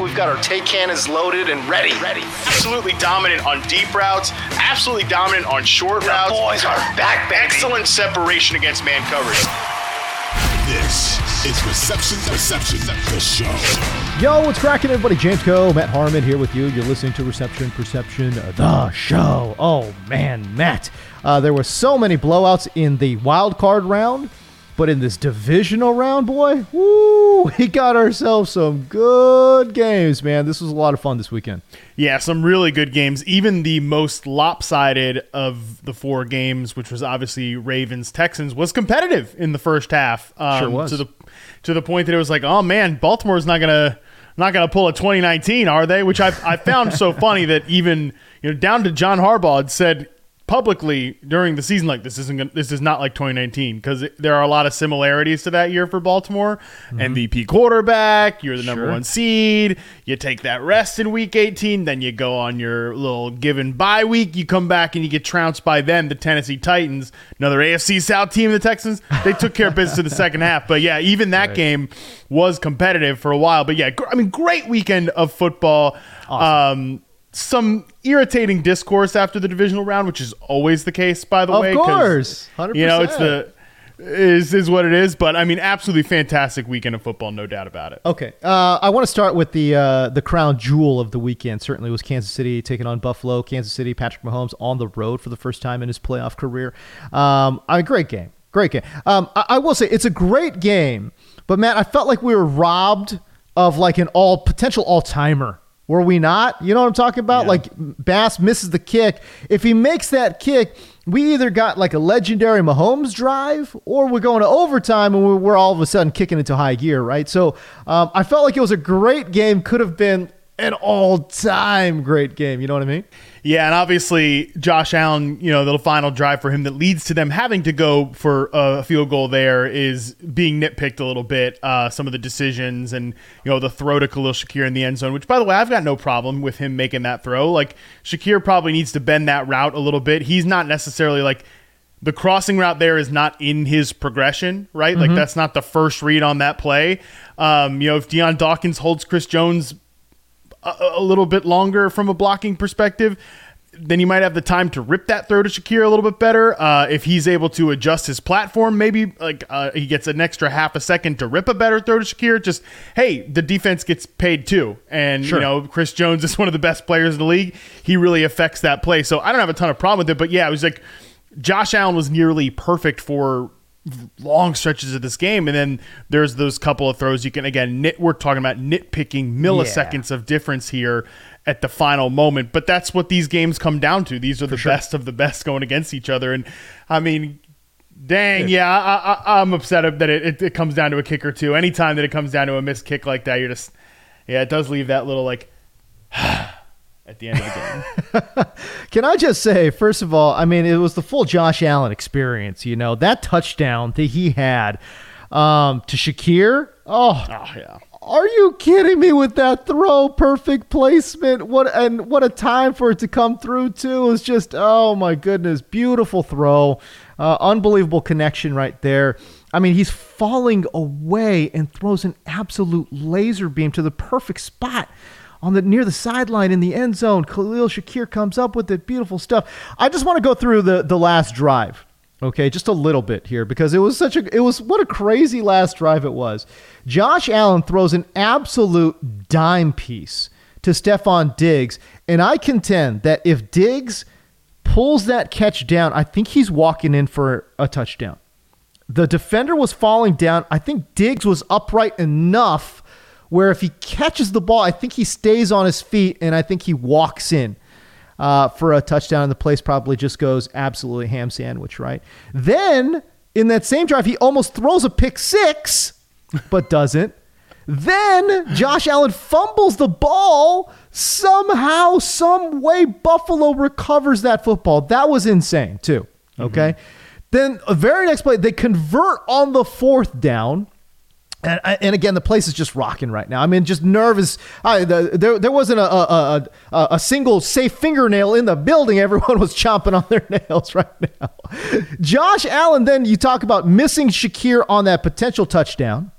We've got our take cannons loaded and ready. Ready. Absolutely dominant on deep routes. Absolutely dominant on short The routes. boys are back, baby. Excellent separation against man coverage. This is Reception Perception, the show. Yo, what's cracking, everybody? James Koh, Matt Harmon here with you. You're listening to Reception Perception, the show. Oh man, Matt, uh, there were so many blowouts in the wild card round, but in this divisional round, boy, woo, we got ourselves some good games, man. This was a lot of fun this weekend. Yeah, some really good games. Even the most lopsided of the four games, which was obviously Ravens Texans, was competitive in the first half. Um, Sure was. To the to the point that it was like, oh man, Baltimore's not gonna not gonna pull a 2019, are they? Which I I found so funny that even you know down to John Harbaugh said publicly during the season like this isn't gonna, this is not like 2019 because there are a lot of similarities to that year for Baltimore. MVP quarterback, you're the number Sure. one seed. You take that rest in week 18, then you go on your little given bye week. You come back and you get trounced by them, the Tennessee Titans, another AFC South team, the Texans. They took care of business in the second half. But yeah, even that game was competitive for a while. But yeah, gr- I mean, great weekend of football. Um, some irritating discourse after the divisional round, which is always the case, by the way. Of course, 100%. You know, it's the is is what it is. But I mean, absolutely fantastic weekend of football, no doubt about it. Okay, uh, I want to start with the uh, the crown jewel of the weekend. Certainly was Kansas City taking on Buffalo. Kansas City, Patrick Mahomes on the road for the first time in his playoff career. Um, I mean, great game, great game. Um, I, I will say it's a great game, but man, I felt like we were robbed of like an all potential all timer. Were we not? You know what I'm talking about? Like Bass misses the kick. If he makes that kick, we either got like a legendary Mahomes drive or we're going to overtime and we're, all of a sudden kicking into high gear, right? So um, I felt like it was a great game. Could have been an all-time great game. You know what I mean? Yeah, and obviously Josh Allen, you know, the final drive for him that leads to them having to go for a field goal there is being nitpicked a little bit. Uh, some of the decisions and you know the throw to Khalil Shakir in the end zone, which by the way I've got no problem with him making that throw. Like Shakir probably needs to bend that route a little bit. He's not necessarily like the crossing route there is not in his progression, right? Like that's not the first read on that play. Um, you know, if Dion Dawkins holds Chris Jones a, a little bit longer from a blocking perspective, then you might have the time to rip that throw to Shakir a little bit better. Uh, if he's able to adjust his platform, maybe like uh, he gets an extra half a second to rip a better throw to Shakir. Just hey, the defense gets paid too, and Sure. you know Chris Jones is one of the best players in the league. He really affects that play, so I don't have a ton of problem with it. But yeah, it was like Josh Allen was nearly perfect for long stretches of this game and then there's those couple of throws you can again nit we're talking about nitpicking milliseconds of difference here at the final moment but that's what these games come down to. These are the best of the best going against each other and i mean Dang, yeah, I, am upset that it, it, it, comes down to a kick or two. Anytime that it comes down to a missed kick like that, you're just, yeah, it does leave that little like at the end of the game. Can I just say, first of all, I mean, it was the full Josh Allen experience. You know that touchdown that he had um, to Shakir. Oh, oh yeah. Are you kidding me with that throw? Perfect placement. What and what a time for it to come through too. It was just oh my goodness, beautiful throw. Uh, unbelievable connection right there. I mean, he's falling away and throws an absolute laser beam to the perfect spot on the near the sideline in the end zone. Khalil Shakir comes up with it. Beautiful stuff. I just want to go through the the last drive. Okay, just a little bit here because it was such a it was what a crazy last drive it was. Josh Allen throws an absolute dime piece to Stefon Diggs, and I contend that if Diggs pulls that catch down, I think he's walking in for a touchdown. The defender was falling down. I think Diggs was upright enough where if he catches the ball, I think he stays on his feet and I think he walks in uh, for a touchdown. And the place probably just goes absolutely ham sandwich, right? Then in that same drive, he almost throws a pick six, but doesn't. Then Josh Allen fumbles the ball. Somehow, some way, Buffalo recovers that football. That was insane, too. Okay. Mm-hmm. Then, a very next play, they convert on the fourth down. And, and again, the place is just rocking right now. I mean, just nervous. I, the, there, there wasn't a, a, a, a, single safe fingernail in the building. Everyone was chomping on their nails right now. Josh Allen, then you talk about missing Shakir on that potential touchdown.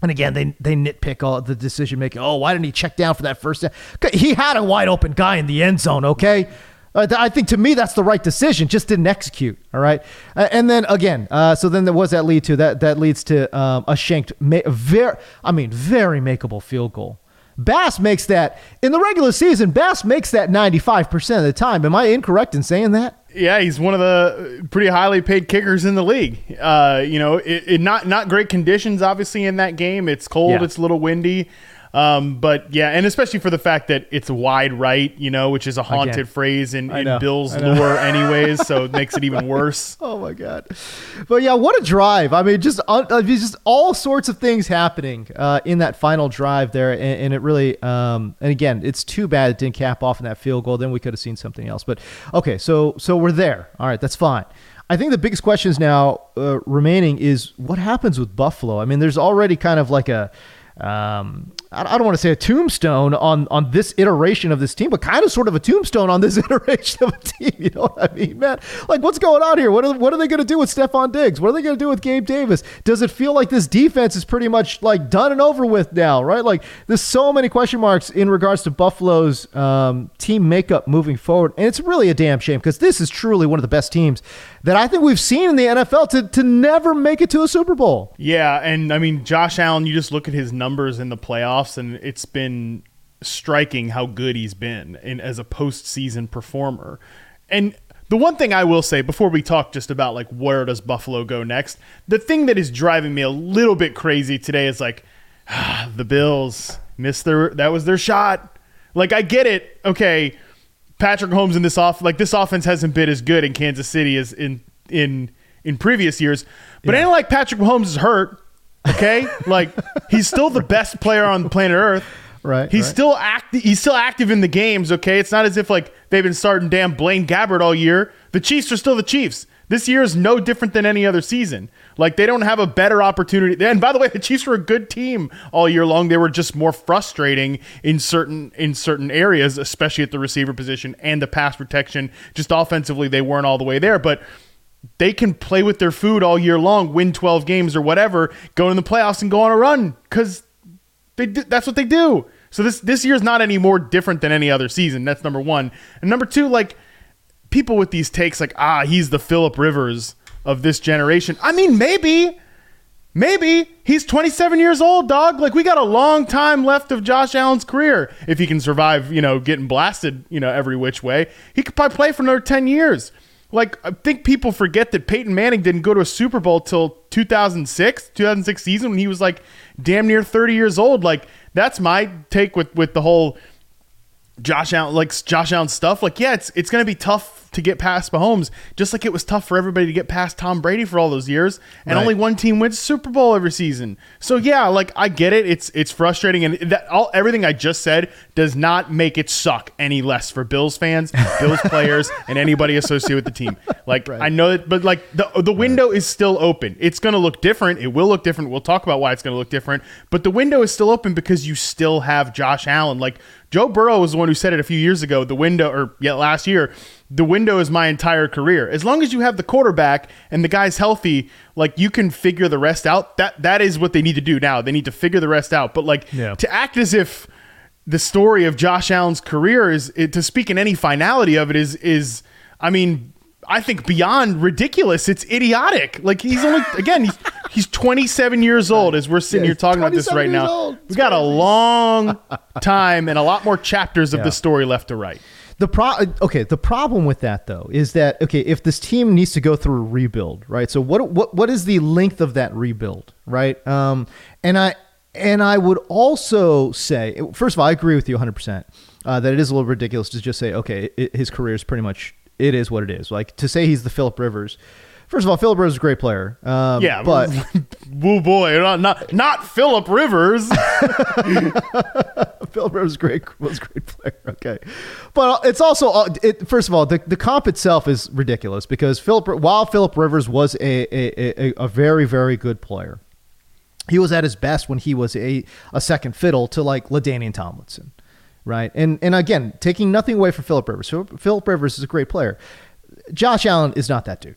And again, they they nitpick all the decision making. Oh, why didn't he check down for that first down? He had a wide open guy in the end zone. Okay, I think to me that's the right decision. Just didn't execute. All right, uh, and then again, uh, so then there was that lead to that that leads to um, a shanked, ma- very, I mean, very makeable field goal. Bass makes that in the regular season. Bass makes that ninety five percent of the time. Am I incorrect in saying that? Yeah, he's one of the pretty highly paid kickers in the league. Uh, you know, it, it, not not great conditions obviously in that game. It's cold, yeah. it's a little windy. Um, but yeah, and especially for the fact that it's wide right, you know, which is a haunted Again. phrase in, in Bill's lore, anyways. so it makes it even worse. Oh my god! But yeah, what a drive! I mean, just uh, just all sorts of things happening uh, in that final drive there, and, and it really. Um, and again, it's too bad it didn't cap off in that field goal. Then we could have seen something else. But okay, so so we're there. All right, that's fine. I think the biggest questions now uh, remaining is what happens with Buffalo. I mean, there's already kind of like a um, I don't want to say a tombstone on on this iteration of this team, but kind of sort of a tombstone on this iteration of a team. You know what I mean, man? Like, what's going on here? What are, what are they going to do with Stefon Diggs? What are they going to do with Gabe Davis? Does it feel like this defense is pretty much like done and over with now, right? Like, there's so many question marks in regards to Buffalo's um, team makeup moving forward, and it's really a damn shame because this is truly one of the best teams that I think we've seen in the NFL to to never make it to a Super Bowl. Yeah, and I mean Josh Allen, you just look at his numbers in the playoffs playoffs, and it's been striking how good he's been in as a postseason performer. And the one thing I will say before we talk just about like where does Buffalo go next, the thing that is driving me a little bit crazy today is like ah, the Bills missed their that was their shot. Like I get it. Okay, Patrick Mahomes in this off like this offense hasn't been as good in Kansas City as in in in previous years. But yeah. ain't like Patrick Mahomes is hurt. Okay, like he's still the best player on the planet Earth. Right. He's right. still active. He's still active in the games. Okay, it's not as if like they've been starting damn Blaine Gabbert all year. The Chiefs are still the Chiefs. This year is no different than any other season. Like they don't have a better opportunity. And by the way, the Chiefs were a good team all year long. They were just more frustrating in certain in certain areas, especially at the receiver position and the pass protection. Just offensively, they weren't all the way there. But they can play with their food all year long, win 12 games or whatever, go in the playoffs and go on a run because they do, that's what they do. So this this year is not any more different than any other season. That's number one. And number two, like people with these takes, like ah, he's the Philip Rivers of this generation. I mean, maybe, maybe he's 27 years old, dog. Like we got a long time left of Josh Allen's career if he can survive, you know, getting blasted, you know, every which way. He could probably play for another 10 years. Like I think people forget that Peyton Manning didn't go to a Super Bowl till 2006, 2006 season when he was like damn near 30 years old. Like that's my take with with the whole Josh Allen, like Josh Allen stuff, like yeah, it's it's going to be tough to get past Mahomes, just like it was tough for everybody to get past Tom Brady for all those years, and Right. only one team wins Super Bowl every season. So yeah, like I get it. It's it's frustrating, and that all everything I just said does not make it suck any less for Bills fans, Bills players, and anybody associated with the team. Like I know that, but like the the window is still open. It's going to look different. It will look different. We'll talk about why it's going to look different, but the window is still open because you still have Josh Allen. Like Joe Burrow was the one who said it a few years ago. The window, or yeah, last year, the window is my entire career. As long as you have the quarterback and the guy's healthy, like you can figure the rest out. That that is what they need to do now. They need to figure the rest out. But like Yeah. to act as if the story of Josh Allen's career is it, to speak in any finality of it is is I mean I think beyond ridiculous. It's idiotic. Like he's only again he's he's 27 years old as we're sitting Yeah, here talking about this right now. old. We got a long time and a lot more chapters of Yeah. the story left to write. The pro okay, the problem with that though is that okay, if this team needs to go through a rebuild, right? So what what what is the length of that rebuild, right? Um and I and I would also say first of all, I agree with you 100% uh, that it is a little ridiculous to just say okay, it, his career is pretty much it is what it is. Like to say he's the Philip Rivers. First of all, Philip Rivers is a great player. Um, Yeah, but woo boy, not not, not Philip Rivers. Philip Rivers great was a great player. Okay, but it's also uh, it, first of all the, the comp itself is ridiculous because Philip while Philip Rivers was a a, a a very very good player, he was at his best when he was a a second fiddle to like LaDainian Tomlinson, right? And and again, taking nothing away from Philip Rivers. Philip Rivers is a great player. Josh Allen is not that dude.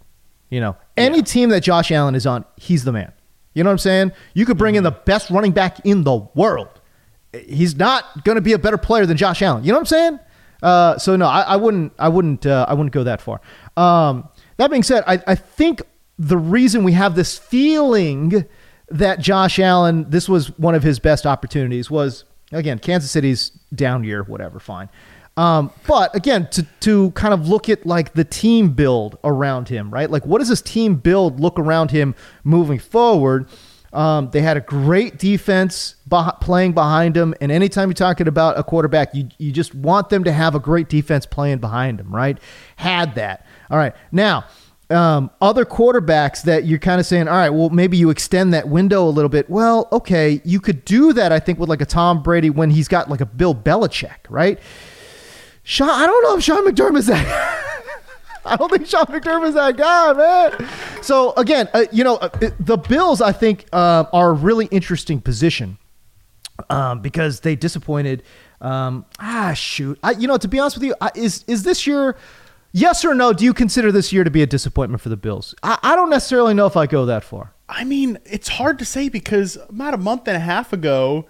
You know, any team that Josh Allen is on, he's the man. You know what I'm saying? You could bring in the best running back in the world. He's not going to be a better player than Josh Allen. You know what I'm saying? Uh, so no, I, I wouldn't. I wouldn't. Uh, I wouldn't go that far. Um, that being said, I, I think the reason we have this feeling that Josh Allen, this was one of his best opportunities, was again Kansas City's down year, whatever, fine. Um, but again, to to kind of look at like the team build around him, right? Like, what does this team build look around him moving forward? Um, they had a great defense playing behind him, and anytime you're talking about a quarterback, you you just want them to have a great defense playing behind him, right? Had that. All right, now um, other quarterbacks that you're kind of saying, all right, well, maybe you extend that window a little bit. Well, okay, you could do that, I think, with like a Tom Brady when he's got like a Bill Belichick, right? Sean, I don't know if Sean McDermott's that. I don't think Sean McDermott's that guy, man. So again, uh, you know, uh, the Bills, I think, uh, are a really interesting position um, because they disappointed. Um, ah, shoot. I, you know, to be honest with you, I, is is this year? Yes or no? Do you consider this year to be a disappointment for the Bills? I, I don't necessarily know if I go that far. I mean, it's hard to say because about a month and a half ago,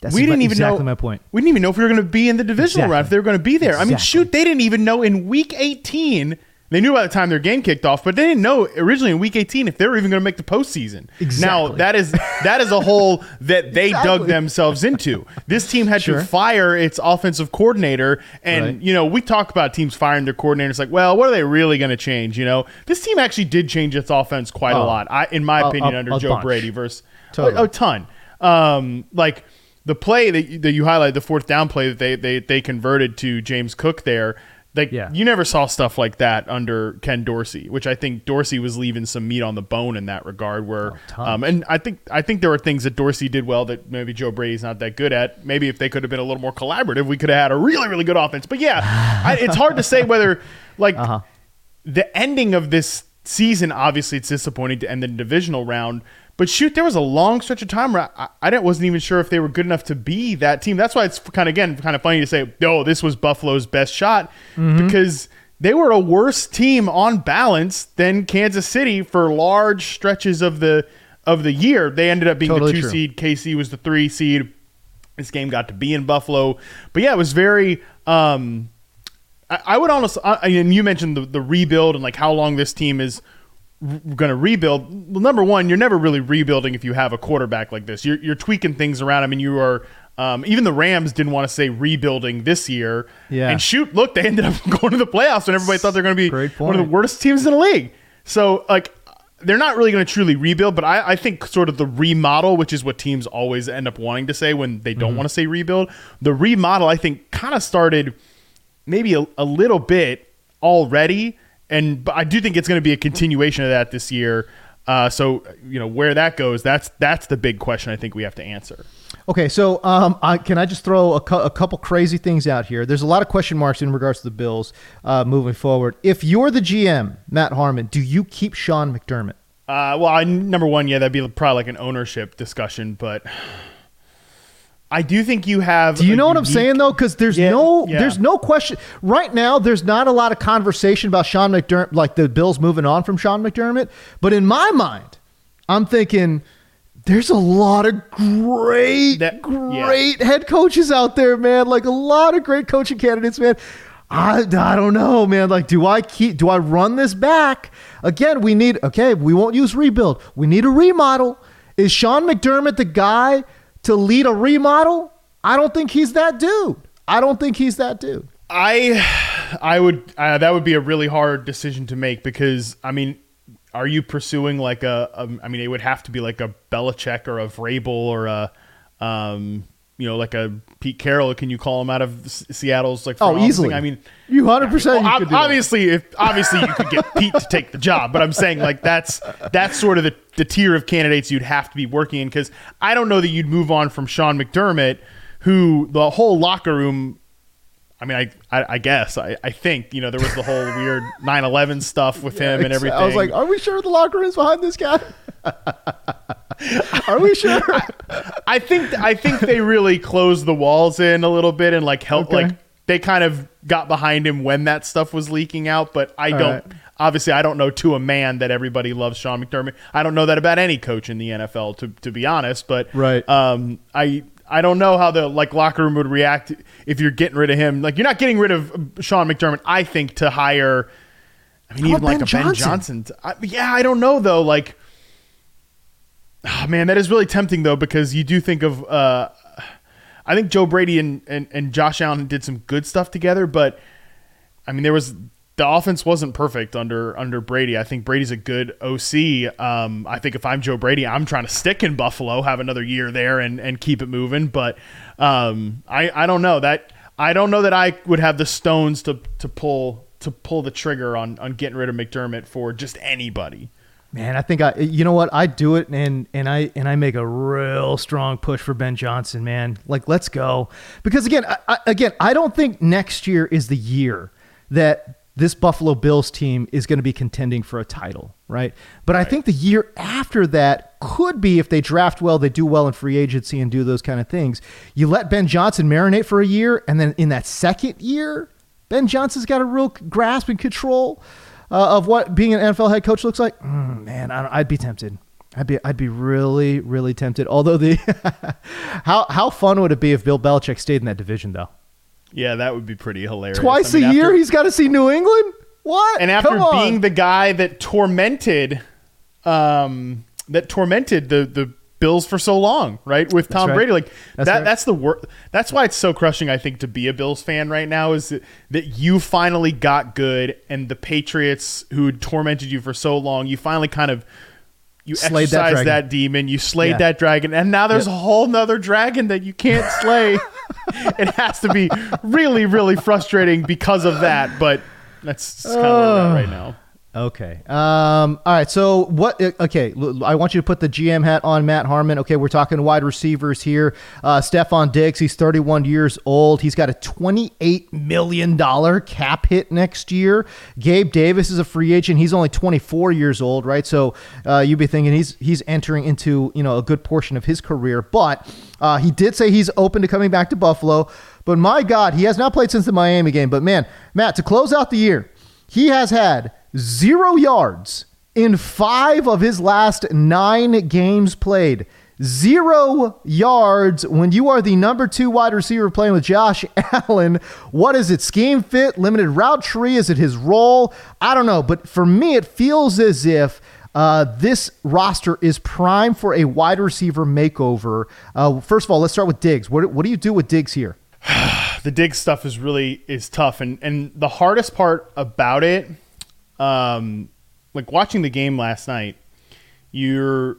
That's we didn't even exactly know my point. We didn't even know if we were going to be in the divisional Exactly. round. If they were going to be there. I mean, Exactly. shoot, they didn't even know in week 18. They knew by the time their game kicked off, but they didn't know originally in week 18 if they were even going to make the postseason. Exactly. Now that is that is a hole that they dug themselves into. This team had Sure. to fire its offensive coordinator, and Right. you know we talk about teams firing their coordinators like, well, what are they really going to change? You know, this team actually did change its offense quite a Oh. lot. I, in my A- opinion, a- under a Joe bunch. Brady versus Totally. a, a ton. Um, like the play that you, that you highlight, the fourth down play that they they they converted to James Cook there. Like Yeah. you never saw stuff like that under Ken Dorsey, which I think Dorsey was leaving some meat on the bone in that regard. Where, tons. um, and I think I think there were things that Dorsey did well that maybe Joe Brady's not that good at. Maybe if they could have been a little more collaborative, we could have had a really really good offense. But yeah, I, it's hard to say whether like Uh-huh. the ending of this season, obviously, it's disappointing to end the divisional round. But shoot, there was a long stretch of time where I, I didn't- wasn't even sure if they were good enough to be that team. That's why it's kind of again kind of funny to say, "Oh, this was Buffalo's best shot," Mm-hmm. because they were a worse team on balance than Kansas City for large stretches of the of the year. They ended up being Totally the two true. seed. KC was the three seed. This game got to be in Buffalo, but yeah, it was very. Um, I, I would almost, I, and you mentioned the, the rebuild and like how long this team is going to rebuild. Well, number one, you're never really rebuilding if you have a quarterback like this. You're, you're tweaking things around. I mean, you are. Um, even the Rams didn't want to say rebuilding this year. Yeah. And shoot, look, they ended up going to the playoffs, and everybody thought they're going to be one of the worst teams in the league. So, like, they're not really going to truly rebuild, but I, I, think sort of the remodel, which is what teams always end up wanting to say when they don't mm-hmm. want to say rebuild, the remodel I think kind of started maybe a, a, little bit already, and but I do think it's going to be a continuation of that this year. Uh, so you know where that goes, that's that's the big question I think we have to answer. Okay, so um, I, can I just throw a, cu- a, couple crazy things out here? There's a lot of question marks in regards to the Bills uh, moving forward. If you're the GM, Matt Harmon, do you keep Sean McDermott? Uh, well, I, number one, yeah, that'd be probably like an ownership discussion, but I do think you have. Do you know unique, what I'm saying though? Because there's yeah, no, yeah. there's no question right now. There's not a lot of conversation about Sean McDermott, like the Bills moving on from Sean McDermott. But in my mind, I'm thinking there's a lot of great, that, great yeah. head coaches out there, man. Like a lot of great coaching candidates, man. I, I don't know, man. Like, do I keep, do I run this back? Again, we need, okay, we won't use rebuild. We need a remodel. Is Sean McDermott the guy to lead a remodel? I don't think he's that dude. I don't think he's that dude. I, I would, uh, that would be a really hard decision to make because, I mean, are you pursuing like a, a? I mean, it would have to be like a Belichick or a Vrabel or a, um, you know, like a Pete Carroll. Can you call him out of Seattle's like? Oh, easily. I mean, you hundred percent. Obviously, if obviously you could get Pete to take the job, but I'm saying like that's that's sort of the, the tier of candidates you'd have to be working in because I don't know that you'd move on from Sean McDermott, who the whole locker room I mean, I, I, I, guess I, I think you know there was the whole weird 9/11 stuff with yeah, him and everything. I was like, are we sure the locker room's behind this guy? are we sure? I, I, think I think they really closed the walls in a little bit and like helped okay. like they kind of got behind him when that stuff was leaking out. But I All don't. Right. Obviously, I don't know to a man that everybody loves Sean McDermott. I don't know that about any coach in the NFL, to, to be honest. But right, um, I I don't know how the like locker room would react if you're getting rid of him. Like you're not getting rid of Sean McDermott. I think to hire. I mean, even like a Johnson? Ben Johnson. I, yeah, I don't know though. Like, oh, man, that is really tempting though because you do think of. Uh, I think Joe Brady and, and and Josh Allen did some good stuff together, but I mean, there was the offense wasn't perfect under under Brady. I think Brady's a good OC. Um, I think if I'm Joe Brady, I'm trying to stick in Buffalo, have another year there, and and keep it moving. But um, I I don't know that I don't know that I would have the stones to to pull to pull the trigger on on getting rid of McDermott for just anybody. Man, I think I you know what I do it and and I and I make a real strong push for Ben Johnson, man. Like let's go because again, I, I, again, I don't think next year is the year that this Buffalo Bills team is going to be contending for a title, right? But right. I think the year after that could be if they draft well, they do well in free agency and do those kind of things. You let Ben Johnson marinate for a year, and then in that second year, Ben Johnson's got a real grasp and control uh, of what being an NFL head coach looks like. Mm, man, I would be tempted. I'd be I'd be really really tempted. Although the how how fun would it be if Bill Belichick stayed in that division though? Yeah, that would be pretty hilarious. Twice I mean, a year, he's got to see New England. What? And after being the guy that tormented, um, that tormented the the Bills for so long, right? With Tom right. Brady, like that's that. Right. That's the work. That's why it's so crushing. I think to be a Bills fan right now is that, that you finally got good, and the Patriots who tormented you for so long, you finally kind of you slayed exercised that, that, demon, you slayed yeah. that dragon, and now there's yep. a whole nother dragon that you can't slay. it has to be really, really frustrating because of that, but that's, that's kind of where we're at right now. Okay. Um, all right. So what? Uh, okay. I want you to put the GM hat on, Matt Harmon. Okay, we're talking wide receivers here. Uh, Stefon Diggs. He's 31 years old. He's got a 28 million dollar cap hit next year. Gabe Davis is a free agent. He's only 24 years old, right? So uh, you'd be thinking he's he's entering into you know a good portion of his career. But uh, he did say he's open to coming back to Buffalo. But my God, he has not played since the Miami game. But man, Matt, to close out the year, he has had zero yards in five of his last nine games played. Zero yards when you are the number two wide receiver playing with Josh Allen. What is it? Scheme fit, limited route tree? Is it his role? I don't know. But for me, it feels as if uh, this roster is prime for a wide receiver makeover. Uh, first of all, let's start with Diggs. What, what do you do with Diggs here? The Diggs stuff is really is tough, and and the hardest part about it um, like watching the game last night, you're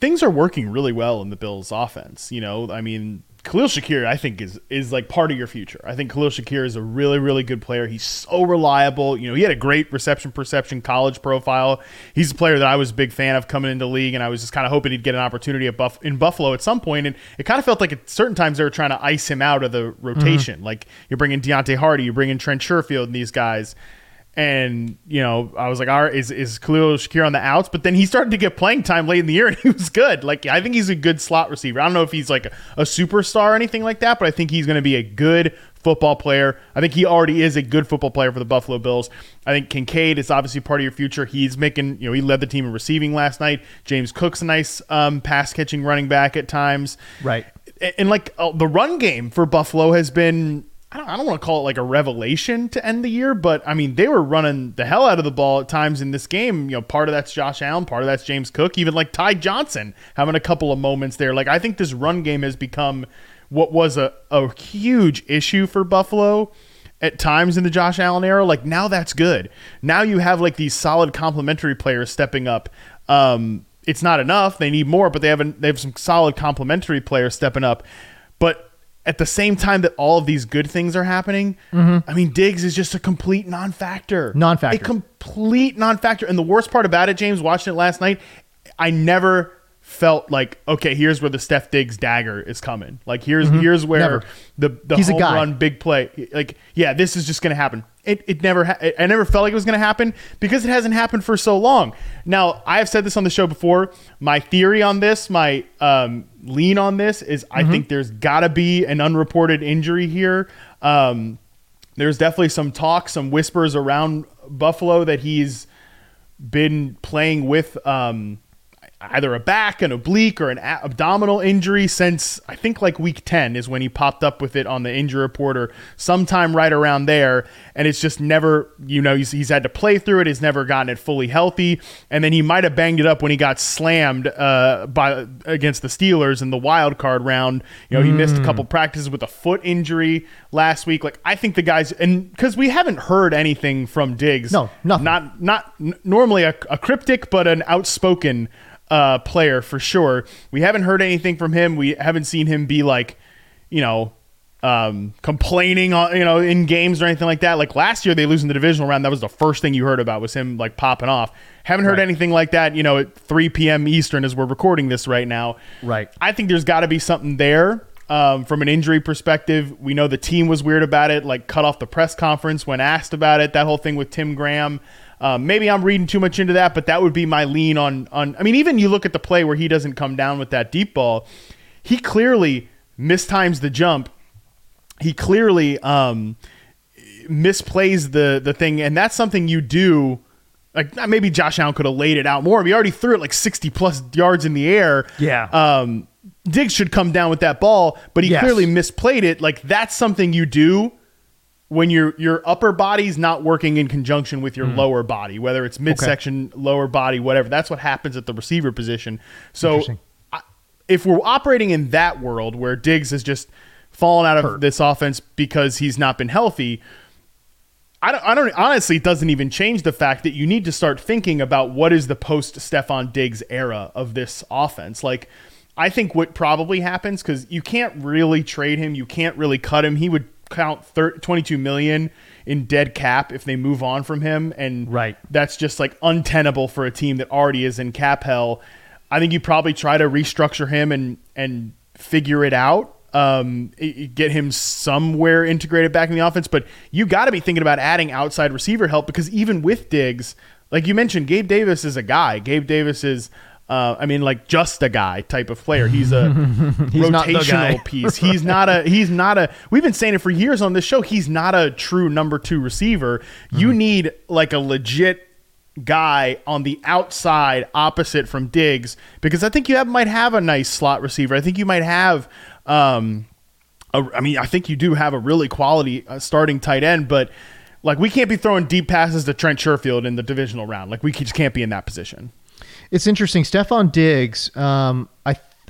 things are working really well in the Bills offense. You know, I mean, Khalil Shakir, I think, is is like part of your future. I think Khalil Shakir is a really, really good player. He's so reliable. You know, he had a great reception perception college profile. He's a player that I was a big fan of coming into the league, and I was just kind of hoping he'd get an opportunity at Buff- in Buffalo at some point. And it kind of felt like at certain times they were trying to ice him out of the rotation. Mm-hmm. Like you're bringing Deonte Harty, you're bringing Trent Sherfield, and these guys and you know, I was like, "All right, is is Khalil Shakir on the outs?" But then he started to get playing time late in the year, and he was good. Like I think he's a good slot receiver. I don't know if he's like a, a superstar or anything like that, but I think he's going to be a good football player. I think he already is a good football player for the Buffalo Bills. I think Kincaid is obviously part of your future. He's making, you know, he led the team in receiving last night. James Cook's a nice um, pass catching running back at times. Right. And, and like uh, the run game for Buffalo has been I don't, I don't want to call it like a revelation to end the year, but I mean, they were running the hell out of the ball at times in this game. You know, part of that's Josh Allen, part of that's James Cook, even like Ty Johnson having a couple of moments there. Like, I think this run game has become what was a, a huge issue for Buffalo at times in the Josh Allen era. Like, now that's good. Now you have like these solid complementary players stepping up. Um, it's not enough. They need more, but they have, they have some solid complementary players stepping up. But at the same time that all of these good things are happening, mm-hmm. I mean, Diggs is just a complete non-factor. Non-factor. A complete non-factor. And the worst part about it, James, watching it last night, I never felt like, okay, here's where the Steph Diggs dagger is coming. Like here's mm-hmm. here's where never. the the He's home run big play. Like yeah, this is just going to happen. It, it never ha- I never felt like it was going to happen because it hasn't happened for so long. Now I have said this on the show before. My theory on this, my um, lean on this is I mm-hmm. think there's got to be an unreported injury here. Um, there's definitely some talk, some whispers around Buffalo that he's been playing with um, either a back, an oblique, or an a- abdominal injury since I think like week 10 is when he popped up with it on the injury report or sometime right around there. And it's just never, you know, he's, he's had to play through it. He's never gotten it fully healthy. And then he might have banged it up when he got slammed uh, by against the Steelers in the wild card round. You know, he mm. missed a couple mm. practices with a foot injury last week. Like, I think the guys, and because we haven't heard anything from Diggs. No, nothing. Not, not n- normally a, a cryptic, but an outspoken uh, player for sure. We haven't heard anything from him. We haven't seen him be like, you know, um, complaining on you know in games or anything like that. Like last year, they lose in the divisional round. That was the first thing you heard about was him like popping off. Haven't heard right. anything like that. You know, at 3 p.m. Eastern as we're recording this right now. Right. I think there's got to be something there. Um, from an injury perspective, we know the team was weird about it, like cut off the press conference when asked about it. That whole thing with Tim Graham. Um, maybe I'm reading too much into that, but that would be my lean on on. I mean, even you look at the play where he doesn't come down with that deep ball, he clearly mistimes the jump. He clearly um, misplays the the thing, and that's something you do. Like maybe Josh Allen could have laid it out more. He already threw it like 60 plus yards in the air. Yeah. Um, Diggs should come down with that ball, but he yes. clearly misplayed it. Like that's something you do when your your upper body's not working in conjunction with your mm. lower body, whether it's midsection, okay. lower body, whatever. That's what happens at the receiver position. So I, if we're operating in that world where Diggs has just fallen out of Hurt. this offense because he's not been healthy, I don't, I don't honestly it doesn't even change the fact that you need to start thinking about what is the post Stefon Diggs era of this offense. Like I think what probably happens because you can't really trade him, you can't really cut him. He would count 30, 22 million in dead cap if they move on from him. And right. that's just like untenable for a team that already is in cap hell. I think you probably try to restructure him and and figure it out um, get him somewhere integrated back in the offense. But you got to be thinking about adding outside receiver help because even with Diggs like you mentioned Gabe Davis is a guy. Gabe Davis is uh, I mean, like just a guy type of player. He's a he's rotational piece. He's not a. He's not a. We've been saying it for years on this show. He's not a true number two receiver. Mm-hmm. You need like a legit guy on the outside opposite from Diggs because I think you have, might have a nice slot receiver. I think you might have. Um, a, I mean, I think you do have a really quality uh, starting tight end, but like we can't be throwing deep passes to Trent Sherfield in the divisional round. Like we just can't be in that position. It's interesting. Stefon Diggs, um,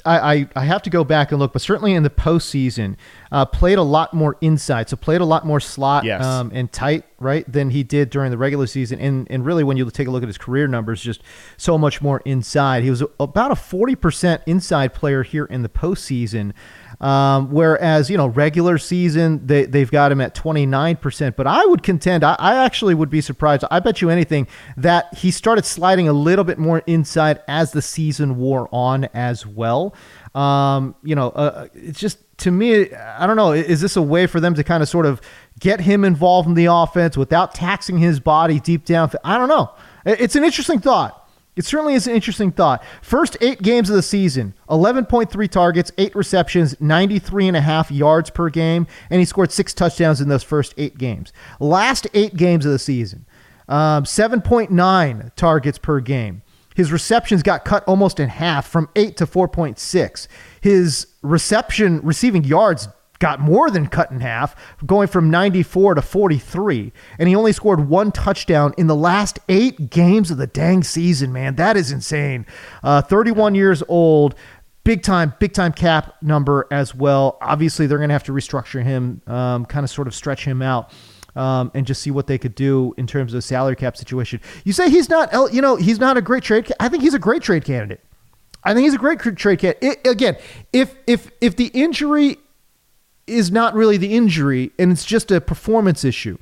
I, I, I have to go back and look, but certainly in the postseason, uh, played a lot more inside. So played a lot more slot yes. um, and tight right, than he did during the regular season. And, and really, when you take a look at his career numbers, just so much more inside. He was about a 40% inside player here in the postseason. Um, whereas, you know, regular season, they, they've got him at 29%. But I would contend, I, I actually would be surprised. I bet you anything that he started sliding a little bit more inside as the season wore on as well. Um, you know, uh, it's just to me, I don't know. Is this a way for them to kind of sort of get him involved in the offense without taxing his body deep down? I don't know. It's an interesting thought. It certainly is an interesting thought. First eight games of the season 11.3 targets, eight receptions, 93 and a half yards per game, and he scored six touchdowns in those first eight games. Last eight games of the season um, 7.9 targets per game. His receptions got cut almost in half from 8 to 4.6. His reception receiving yards got more than cut in half, going from 94 to 43. And he only scored one touchdown in the last eight games of the dang season, man. That is insane. Uh, 31 years old. Big time, big time cap number as well. Obviously, they're going to have to restructure him, um, kind of sort of stretch him out. Um, and just see what they could do in terms of salary cap situation. You say he's not, you know, he's not a great trade. I think he's a great trade candidate. I think he's a great trade candidate. It, again, if if if the injury is not really the injury and it's just a performance issue.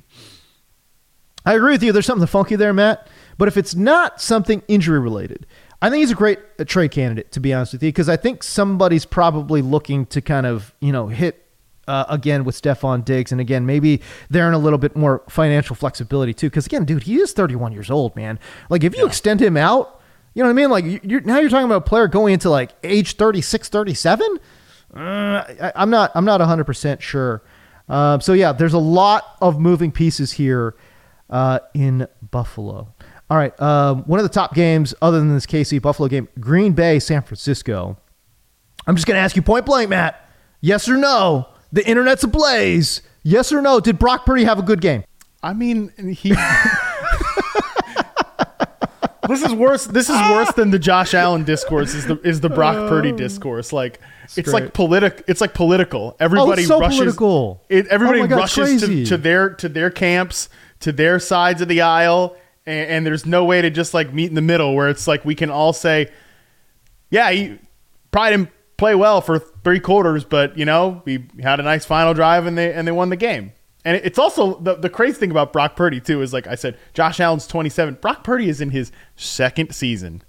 I agree with you. There's something funky there, Matt. But if it's not something injury related, I think he's a great uh, trade candidate, to be honest with you, because I think somebody's probably looking to kind of, you know, hit uh, again with Stefon Diggs. And again, maybe they're in a little bit more financial flexibility too. Because again, dude, he is 31 years old, man. Like if you yeah. extend him out, you know what I mean? Like you're, now you're talking about a player going into like age 36, 37. Uh, I, am not. I'm not 100 percent sure. Um, so yeah, there's a lot of moving pieces here uh, in Buffalo. All right, um, one of the top games other than this KC Buffalo game, Green Bay, San Francisco. I'm just going to ask you point blank, Matt. Yes or no? The internet's ablaze. Yes or no? Did Brock Purdy have a good game? I mean, he. this is worse. This is worse than the Josh Allen discourse. Is the is the Brock Purdy oh. discourse? Like it's like politic. It's like political. Oh, everybody oh, so rushes. Political. It, everybody oh God, rushes to, to their to their camps, to their sides of the aisle, and, and, there's no way to just like meet in the middle where it's like we can all say, yeah, he probably didn't play well for three quarters, but you know we had a nice final drive and they and they won the game. And it's also the, the crazy thing about Brock Purdy too is like I said, Josh Allen's 27. Brock Purdy is in his second season.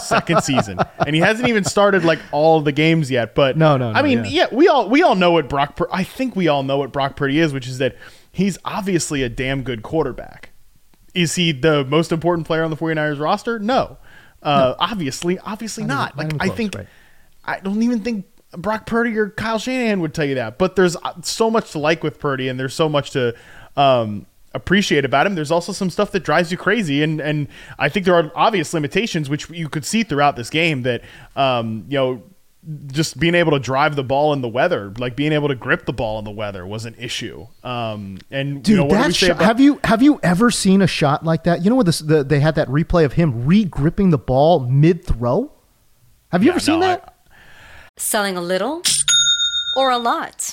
Second season, and he hasn't even started like all the games yet. But no, no, no I mean, yeah. yeah. we all we all know what Brock. Pur- I think we all know what Brock Purdy is, which is that he's obviously a damn good quarterback. Is he the most important player on the 49ers roster? No, uh, no. obviously, obviously not. Even, like I think, right. I don't even think Brock Purdy or Kyle Shanahan would tell you that. But there's uh, so much to like with Purdy, and there's so much to um, appreciate about him. There's also some stuff that drives you crazy, and and I think there are obvious limitations which you could see throughout this game. That um, you know. Just being able to drive the ball in the weather, like being able to grip the ball in the weather, was an issue. Um, and dude, you know, that shot, about- have you have you ever seen a shot like that? You know, what this, the, they had that replay of him re-gripping the ball mid throw. Have you yeah, ever seen no, that? I, Selling a little or a lot?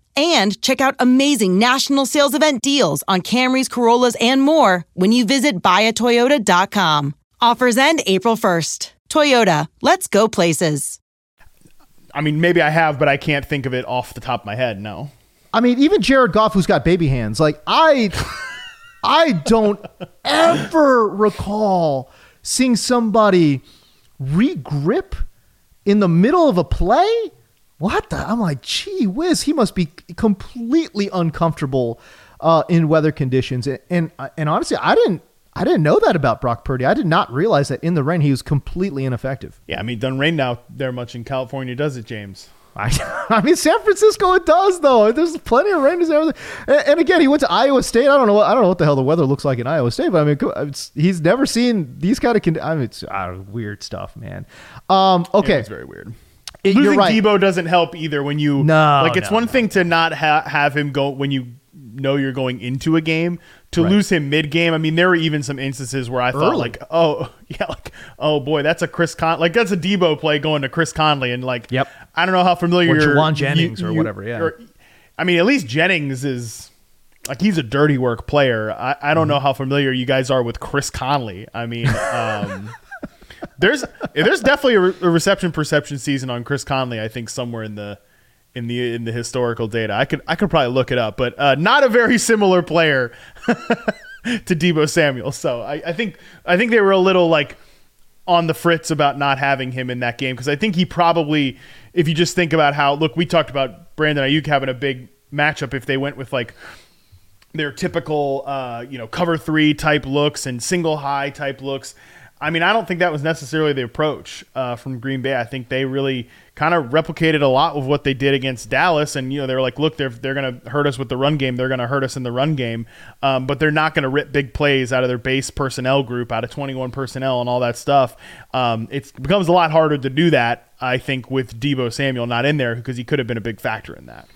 and check out amazing national sales event deals on Camrys, Corollas, and more when you visit buyatoyota.com. Offers end April 1st. Toyota, let's go places. I mean, maybe I have, but I can't think of it off the top of my head. No. I mean, even Jared Goff, who's got baby hands, like I, I don't ever recall seeing somebody regrip in the middle of a play what the? I'm like, gee whiz, he must be completely uncomfortable uh, in weather conditions. And, and and honestly, I didn't I didn't know that about Brock Purdy. I did not realize that in the rain he was completely ineffective. Yeah, I mean, doesn't rain out there much in California, does it, James? I, I mean, San Francisco it does though. There's plenty of rain And, and, again, he went to Iowa State. I don't know. What, I don't know what the hell the weather looks like in Iowa State, but I mean, he's never seen these kind of. Con- I mean, it's uh, weird stuff, man. Um, okay, it's very weird. It, Losing right. Deebo doesn't help either. When you no, like, it's no, one no. thing to not ha- have him go when you know you're going into a game. To right. lose him mid game, I mean, there were even some instances where I thought, Early. like, oh yeah, like, oh boy, that's a Chris Con, like that's a Deebo play going to Chris Conley, and like, yep, I don't know how familiar or Jauan Jennings you, or whatever. Yeah, I mean, at least Jennings is like he's a dirty work player. I, I don't mm-hmm. know how familiar you guys are with Chris Conley. I mean, um, there's there's definitely a, re- a, reception perception season on Chris Conley. I think somewhere in the in the in the historical data. I could I could probably look it up, but uh, not a very similar player to Deebo Samuel. So I, I think I think they were a little like on the fritz about not having him in that game because I think he probably, if you just think about how look, we talked about Brandon Aiyuk having a big matchup if they went with like their typical uh, you know cover three type looks and single high type looks. I mean, I don't think that was necessarily the approach uh, from Green Bay. I think they really kind of replicated a lot of what they did against Dallas, and you know they're like, look, they're they're going to hurt us with the run game. They're going to hurt us in the run game, um, but they're not going to rip big plays out of their base personnel group, out of 21 personnel, and all that stuff. Um, it becomes a lot harder to do that, I think, with Deebo Samuel not in there because he could have been a big factor in that.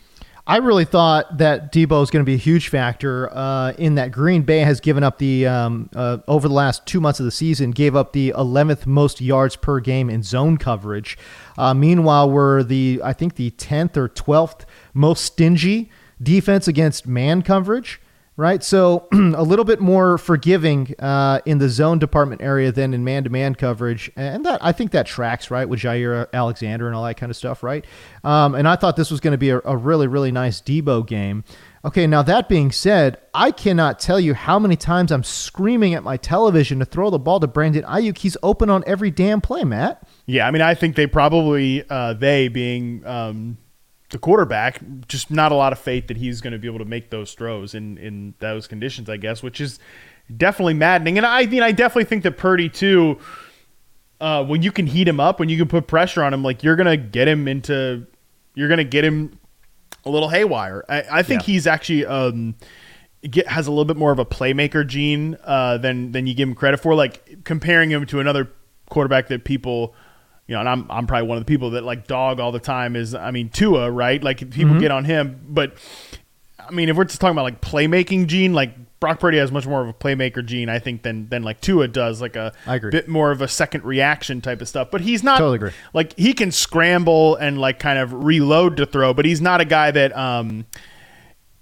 I really thought that Deebo is going to be a huge factor uh, in that Green Bay has given up the um, uh, over the last two months of the season gave up the 11th most yards per game in zone coverage. Uh, meanwhile, we're the I think the 10th or 12th most stingy defense against man coverage right? So a little bit more forgiving uh, in the zone department area than in man-to-man coverage, and that I think that tracks right with Jaire Alexander and all that kind of stuff, right? Um, and I thought this was going to be a, a, really, really nice Deebo game. Okay, now that being said, I cannot tell you how many times I'm screaming at my television to throw the ball to Brandon Aiyuk. He's open on every damn play, Matt. Yeah, I mean, I think they probably uh, they being um, the quarterback, just not a lot of faith that he's going to be able to make those throws in in those conditions. I guess, which is definitely maddening. And I mean, I definitely think that Purdy too. Uh, when you can heat him up, when you can put pressure on him, like you're gonna get him into, you're gonna get him a little haywire. I, I think yeah. he's actually um, get, has a little bit more of a playmaker gene uh, than than you give him credit for. Like comparing him to another quarterback that people, you know, and I'm I'm probably one of the people that like dog all the time is I mean Tua, right? Like people mm-hmm. get on him, but I mean if we're just talking about like playmaking gene, like Brock Purdy has much more of a playmaker gene, I think, than than like Tua does, like a I agree. bit more of a second reaction type of stuff. But he's not totally agree. like he can scramble and like kind of reload to throw, but he's not a guy that um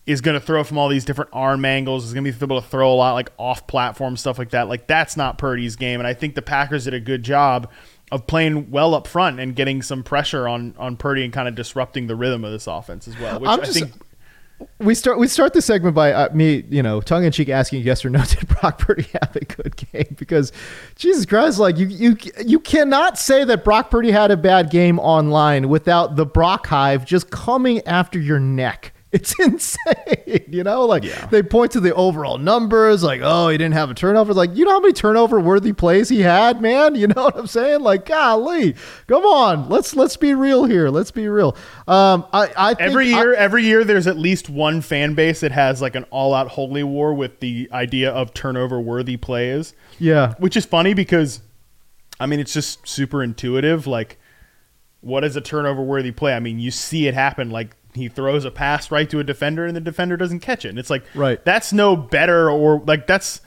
is going to throw from all these different arm angles. Is going to be able to throw a lot like off platform stuff like that. Like that's not Purdy's game, and I think the Packers did a good job of playing well up front and getting some pressure on on Purdy and kind of disrupting the rhythm of this offense as well. Which I'm I just, think we start we start the segment by uh, me, you know, tongue in cheek asking yes or no did Brock Purdy have a good game because Jesus Christ, like you you you cannot say that Brock Purdy had a bad game online without the Brock Hive just coming after your neck. It's insane, you know. Like yeah. they point to the overall numbers, like oh he didn't have a turnover. Like you know how many turnover worthy plays he had, man. You know what I'm saying? Like golly, come on, let's let's be real here. Let's be real. Um, I, I every year, I, every year there's at least one fan base that has like an all out holy war with the idea of turnover worthy plays. Yeah, which is funny because, I mean, it's just super intuitive. Like, what is a turnover worthy play? I mean, you see it happen like he throws a pass right to a defender and the defender doesn't catch it. And it's like, right. that's no better or like that's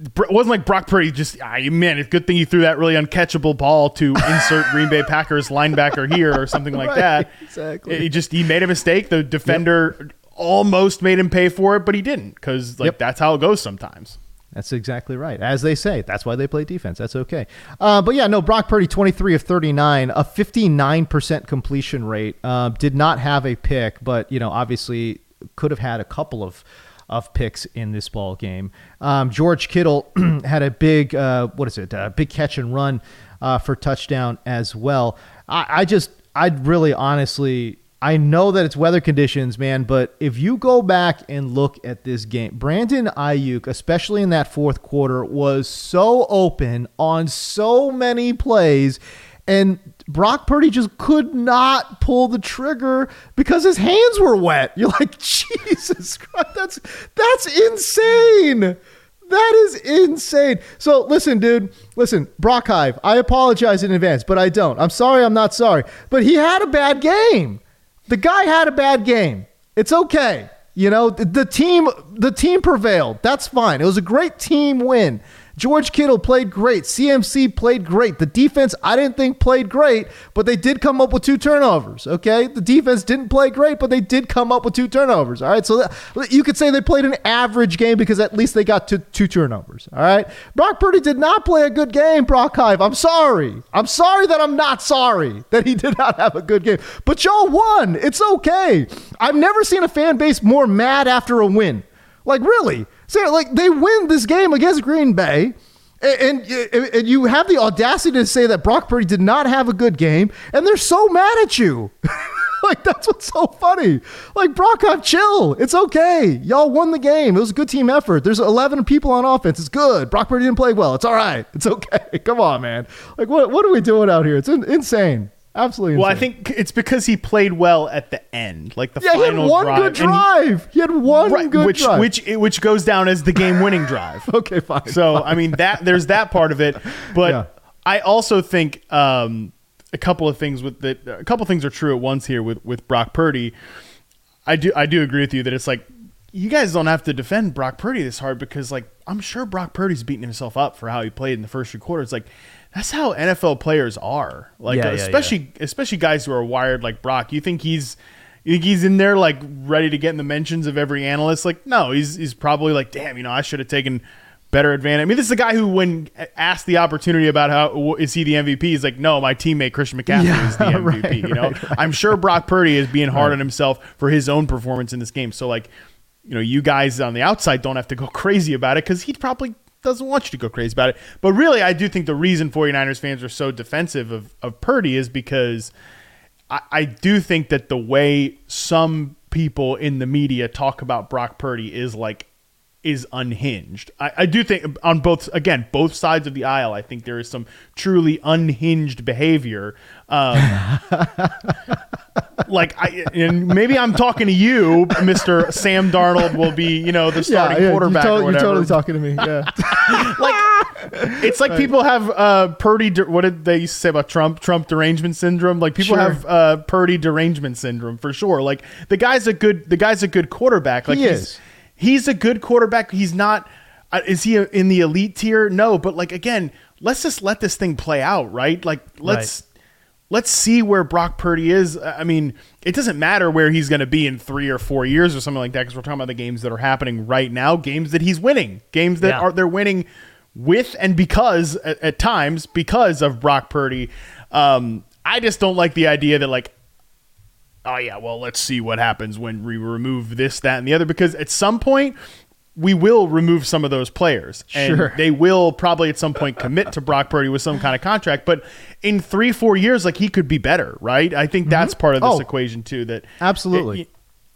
it wasn't like Brock Purdy just I, man, it's a good thing you threw that really uncatchable ball to insert Green Bay Packers linebacker here or something like right, that. Exactly. He just he made a mistake. The defender yep. almost made him pay for it, but he didn't because like yep. that's how it goes sometimes. That's exactly right. As they say, that's why they play defense. That's okay. Uh, but yeah, no, Brock Purdy, 23 of 39, a 59% completion rate. Uh, did not have a pick, but, you know, obviously could have had a couple of of picks in this ball game. Um, George Kittle had a big, uh, what is it, a big catch and run uh, for touchdown as well. I, I just, I'd really honestly I know that it's weather conditions, man, but if you go back and look at this game, Brandon Aiyuk, especially in that fourth quarter, was so open on so many plays, and Brock Purdy just could not pull the trigger because his hands were wet. You're like, Jesus Christ, that's that's insane. That is insane. So listen, dude. Listen, Brock Hive. I apologize in advance, but I don't. I'm sorry. I'm not sorry. But he had a bad game the guy had a bad game. It's okay. You know, the, team the team prevailed. That's fine. It was a great team win. George Kittle played great. CMC played great. The defense, I didn't think played great, but they did come up with two turnovers. Okay. The defense didn't play great, but they did come up with two turnovers. All right. So that, you could say they played an average game because at least they got two, two turnovers. All right. Brock Purdy did not play a good game, Brock Hive. I'm sorry. I'm sorry that I'm not sorry that he did not have a good game. But y'all won. It's okay. I've never seen a fan base more mad after a win. Like, really? So, like, they win this game against Green Bay. And, and, and you have the audacity to say that Brock Purdy did not have a good game, and they're so mad at you. like that's what's so funny. Like Brock, chill. It's okay. Y'all won the game. It was a good team effort. There's 11 people on offense. It's good. Brock Purdy didn't play well. It's all right. It's okay. Come on, man. Like what what are we doing out here? It's in, insane. Absolutely. Well, I think it's because he played well at the end, like the yeah, final he had one drive. good drive. He, he, had one right, good which, drive, which which goes down as the game-winning drive. okay, fine. So fine. I mean that there's that part of it, but yeah. I also think um, a couple of things with that. A couple things are true at once here with with Brock Purdy. I do I do agree with you that it's like you guys don't have to defend Brock Purdy this hard because like I'm sure Brock Purdy's beating himself up for how he played in the first three quarters. Like that's how NFL players are. Like yeah, especially yeah, especially guys who are wired like Brock. You think he's you think he's in there like ready to get in the mentions of every analyst? Like no, he's he's probably like, damn, you know, I should have taken better advantage. I mean, this is a guy who, when asked the opportunity about how is he the MVP, he's like, no, my teammate Christian McCaffrey yeah, is the MVP. right, you know, right, right. I'm sure Brock Purdy is being hard on himself for his own performance in this game. So like, you know, you guys on the outside don't have to go crazy about it because he probably doesn't want you to go crazy about it. But really, I do think the reason 49ers fans are so defensive of, of Purdy is because I, I do think that the way some people in the media talk about Brock Purdy is like is unhinged. I, I, do think on both again both sides of the aisle. I think there is some truly unhinged behavior. Um, like I and maybe I'm talking to you, Mister Sam Darnold will be you know the starting yeah, yeah, quarterback. You're, to- you're, totally talking to me. Yeah. like it's like people have uh, Purdy. De- what did they say about Trump? Trump derangement syndrome. Like people sure. have uh, Purdy derangement syndrome for sure. Like the guy's a good the guy's a good quarterback. Like he is he's a good quarterback. He's not. Uh, is he in the elite tier? No, but like again, let's just let this thing play out, right? Like let's right. let's see where Brock Purdy is. I mean, it doesn't matter where he's going to be in three or four years or something like that because we're talking about the games that are happening right now, games that he's winning, games that yeah. are they're winning with and because at, at times because of Brock Purdy. Um, I just don't like the idea that like oh yeah, well let's see what happens when we remove this, that, and the other. Because at some point we will remove some of those players, and sure. they will probably at some point commit to Brock Purdy with some kind of contract. But in three, four years, like he could be better, right? I think that's mm-hmm. part of this oh, equation too. That absolutely. It,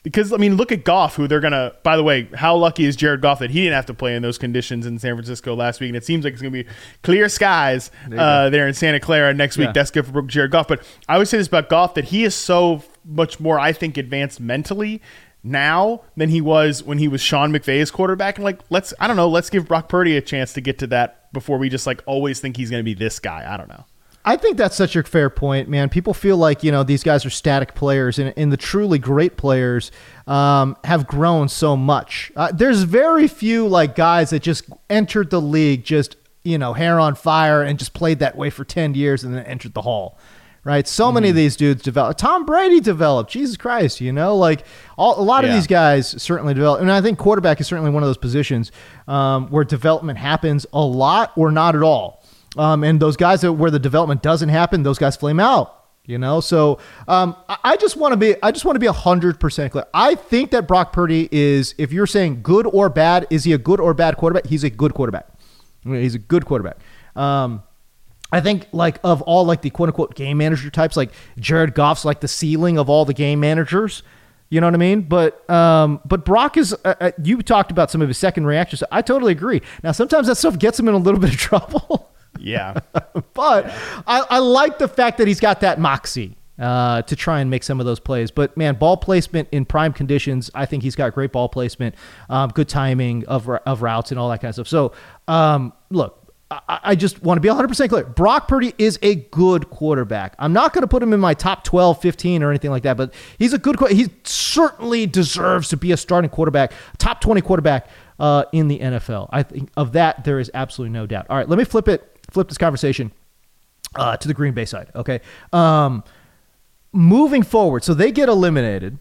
because I mean, look at Goff, who they're gonna. By the way, how lucky is Jared Goff that he didn't have to play in those conditions in San Francisco last week? And it seems like it's gonna be clear skies there, uh, there in Santa Clara next week. Yeah. That's good for Jared Goff. But I would say this about Goff that he is so much more, I think, advanced mentally now than he was when he was Sean McVay's quarterback. And like, let's I don't know, let's give Brock Purdy a chance to get to that before we just like always think he's gonna be this guy. I don't know. I think that's such a fair point, man. People feel like you know these guys are static players, and, and the truly great players um, have grown so much. Uh, there's very few like guys that just entered the league just you know hair on fire and just played that way for ten years and then entered the hall. Right, so mm-hmm. many of mm-hmm. these dudes develop. Tom Brady developed. Jesus Christ, you know, like all, a lot yeah. of these guys certainly develop. And I think quarterback is certainly one of those positions um, where development happens a lot or not at all. Um, and those guys that where the development doesn't happen, those guys flame out. You know, so um, I just want to be I just want to be hundred percent clear. I think that Brock Purdy is, if you're saying good or bad, is he a good or bad quarterback? He's a good quarterback. He's a good quarterback. Um, I think like of all like the quote unquote game manager types, like Jared Goff's like the ceiling of all the game managers. You know what I mean? But um, but Brock is. Uh, uh you talked about some of his second reactions. I totally agree. Now sometimes that stuff gets him in a little bit of trouble. Yeah. but I, I like the fact that he's got that moxie. Uh, to try and make some of those plays. But man, ball placement in prime conditions, I think he's got great ball placement, um, good timing of, of routes and all that kind of stuff. So, um, look, I, just want to be 100% clear. Brock Purdy is a good quarterback. I'm not going to put him in my top 12, 15 or anything like that, but he's a good He certainly deserves to be a starting quarterback, top 20 quarterback uh, in the NFL. I think of that, there is absolutely no doubt. All right, let me flip it flip this conversation uh, to the Green Bay side. Okay. Um, moving forward, so they get eliminated.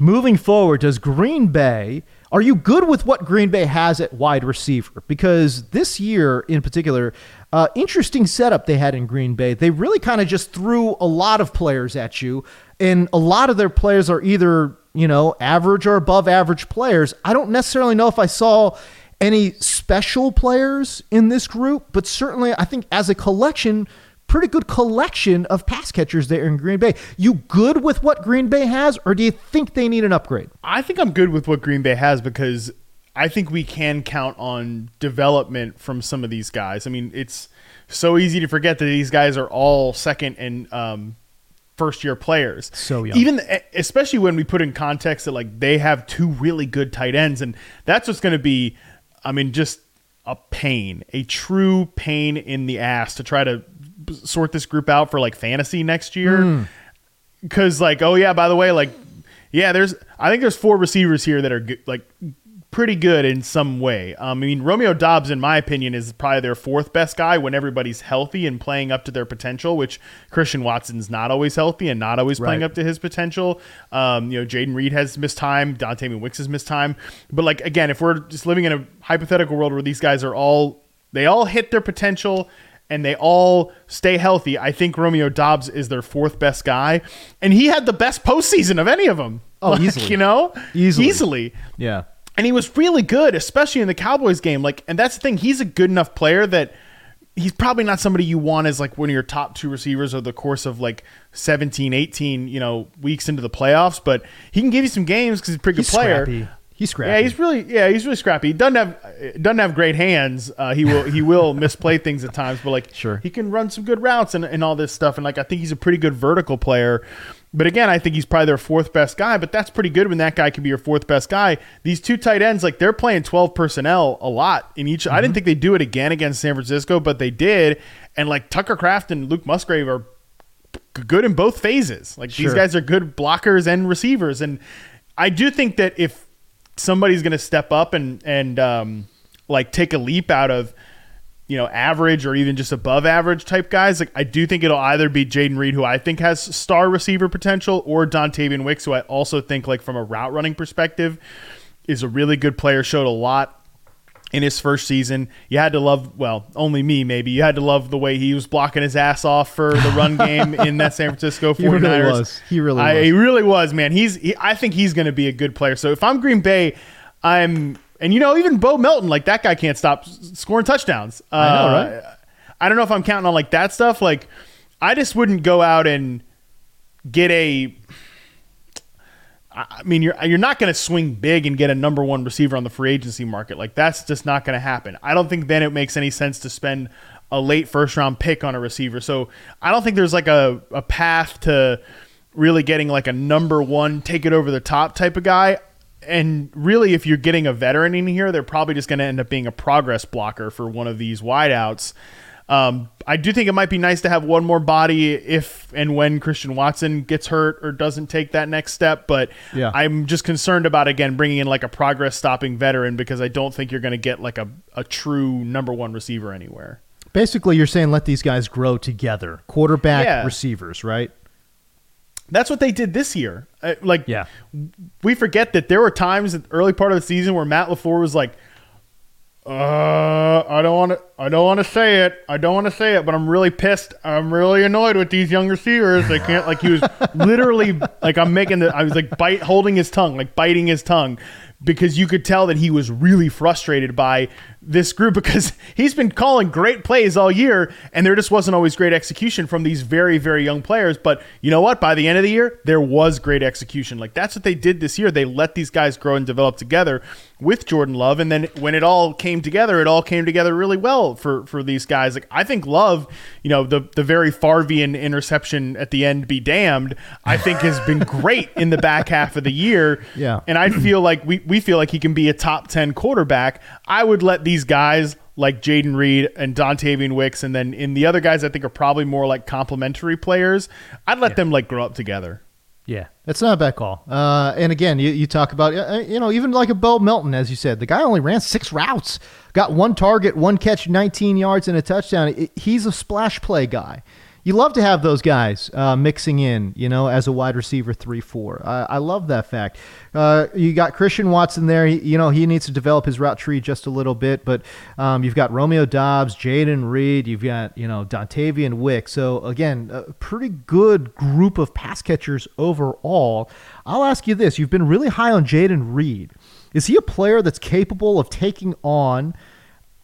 Moving forward, does Green Bay, are you good with what Green Bay has at wide receiver? Because this year in particular, uh, interesting setup they had in Green Bay. They really kind of just threw a lot of players at you, and a lot of their players are either, you know, average or above average players. I don't necessarily know if I saw any special players in this group, but certainly I think as a collection, pretty good collection of pass catchers there in Green Bay. You good with what Green Bay has, or do you think they need an upgrade? I think I'm good with what Green Bay has because I think we can count on development from some of these guys. I mean, it's so easy to forget that these guys are all second and um, first year players. So young. Even especially when we put in context that like they have two really good tight ends and that's what's going to be I mean, just a pain, a true pain in the ass to try to sort this group out for like fantasy next year. Because, mm. like, oh, yeah, by the way, like, yeah, there's, I think there's four receivers here that are like pretty good in some way. Um, I mean, Romeo Doubs, in my opinion, is probably their fourth best guy when everybody's healthy and playing up to their potential, which Christian Watson's not always healthy and not always playing right. up to his potential. Um, you know, Jayden Reed has missed time, Dontayvion Wicks has missed time. But like again, if we're just living in a hypothetical world where these guys are all they all hit their potential and they all stay healthy, I think Romeo Doubs is their fourth best guy, and he had the best postseason of any of them. Oh, Like, easily. you know, Easily. easily. Yeah. And he was really good, especially in the Cowboys game. Like, and that's the thing. He's a good enough player that he's probably not somebody you want as like one of your top two receivers over the course of like 17, 18, you know, weeks into the playoffs. But he can give you some games because he's a pretty good He's player. scrappy. He's scrappy. Yeah, he's really yeah, he's really scrappy. He doesn't have doesn't have great hands. Uh, he will he will misplay things at times, but like Sure. he can run some good routes and, and all this stuff. And like I think he's a pretty good vertical player. But again, I think he's probably their fourth best guy. But that's pretty good when that guy can be your fourth best guy. These two tight ends, like they're playing twelve personnel a lot in each. I Mm-hmm. didn't think they'd do it again against San Francisco, but they did. And like Tucker Kraft and Luke Musgrave are good in both phases. Like these guys are good blockers and receivers, and I do think that if somebody's going to step up and and um, like take a leap out of you know average or even just above average type guys, like I do think it'll either be Jayden Reed, who I think has star receiver potential, or Dontayvion Wicks, who I also think like from a route running perspective is a really good player. Showed a lot in his first season. You had to love, well, only me maybe. You had to love the way he was blocking his ass off for the run game in that San Francisco 49ers. He really was. He really I, was. He really was, man. He's he, I think he's going to be a good player. So if I'm Green Bay, I'm and you know even Bo Melton, like that guy can't stop scoring touchdowns. Uh, I know, right? I don't know if I'm counting on like that stuff. Like I just wouldn't go out and get a I mean, you're you're not going to swing big and get a number one receiver on the free agency market. Like that's just not going to happen. I don't think then it makes any sense to spend a late first round pick on a receiver. So I don't think there's like a, a path to really getting like a number one take it over the top type of guy. And really, if you're getting a veteran in here, they're probably just going to end up being a progress blocker for one of these wideouts. Um, I do think it might be nice to have one more body if and when Christian Watson gets hurt or doesn't take that next step. But Yeah. I'm just concerned about again bringing in like a progress stopping veteran because I don't think you're going to get like a, a true number one receiver anywhere. Basically, you're saying let these guys grow together. Quarterback, Yeah. receivers, right? That's what they did this year. Uh, like, Yeah. we forget that there were times in the early part of the season where Matt LaFleur was like, "Uh, I don't want to, I don't want to say it, I don't want to say it, but I'm really pissed. I'm really annoyed with these young receivers. They can't like he was literally like I'm making the, I was like bite holding his tongue, like biting his tongue." Because you could tell that he was really frustrated by this group because he's been calling great plays all year and there just wasn't always great execution from these very, very young players. But you know what? By the end of the year, there was great execution. Like that's what they did this year. They let these guys grow and develop together with Jordan Love. And then when it all came together, it all came together really well for, for these guys. Like I think Love, you know, the, the very Farvian interception at the end be damned, I think has been great in the back half of the year. Yeah. And I feel like we, we feel like he can be a top 10 quarterback. I would let these guys like Jayden Reed and Dontayvion Wicks, and then in the other guys I think are probably more like complementary players, I'd let them like grow up together. Yeah, it's not a bad call. Uh, and again, you, you talk about uh, you know even like a Bo Melton, as you said, the guy only ran six routes, got one target, one catch, 19 yards, and a touchdown. It- he's a splash play guy. You love to have those guys uh, mixing in, you know, as a wide receiver three four. I, I love that fact. Uh, you got Christian Watson there. He, you know, he needs to develop his route tree just a little bit, but um, you've got Romeo Doubs, Jayden Reed, you've got you know Dontayvion Wick. So again, a pretty good group of pass catchers overall. I'll ask you this: You've been really high on Jayden Reed. Is he a player that's capable of taking on?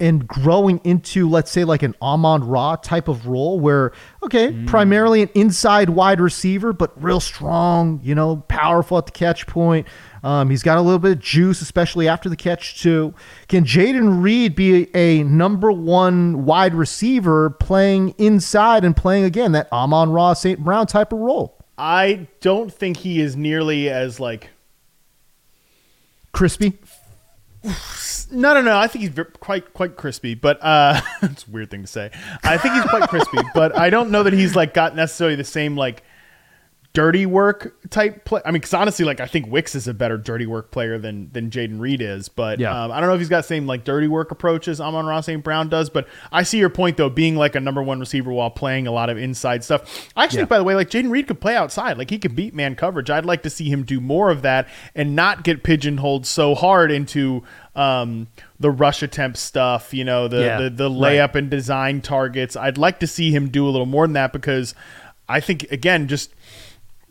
And growing into, let's say, like an Amon Ra type of role where, okay, primarily an inside wide receiver, but real strong, you know, powerful at the catch point. Um, he's got a little bit of juice, especially after the catch, too. Can Jayden Reed be a number one wide receiver playing inside and playing, again, that Amon Ra St. Brown type of role? I don't think he is nearly as like Crispy? No, no, no. I think he's quite quite crispy, but uh, it's a weird thing to say. I think he's quite crispy, but I don't know that he's like got necessarily the same like dirty work type play. I mean, because honestly, like I think Wicks is a better dirty work player than than Jayden Reed is, but Yeah. um, I don't know if he's got the same like dirty work approach as Amon Ra St. Brown does. But I see your point though, being like a number one receiver while playing a lot of inside stuff. I actually Yeah. by the way, like Jaden Reed could play outside, like he could beat man coverage. I'd like to see him do more of that and not get pigeonholed so hard into um, the rush attempt stuff. You know, the Yeah, the, the right. layup and design targets. I'd like to see him do a little more than that because I think again, just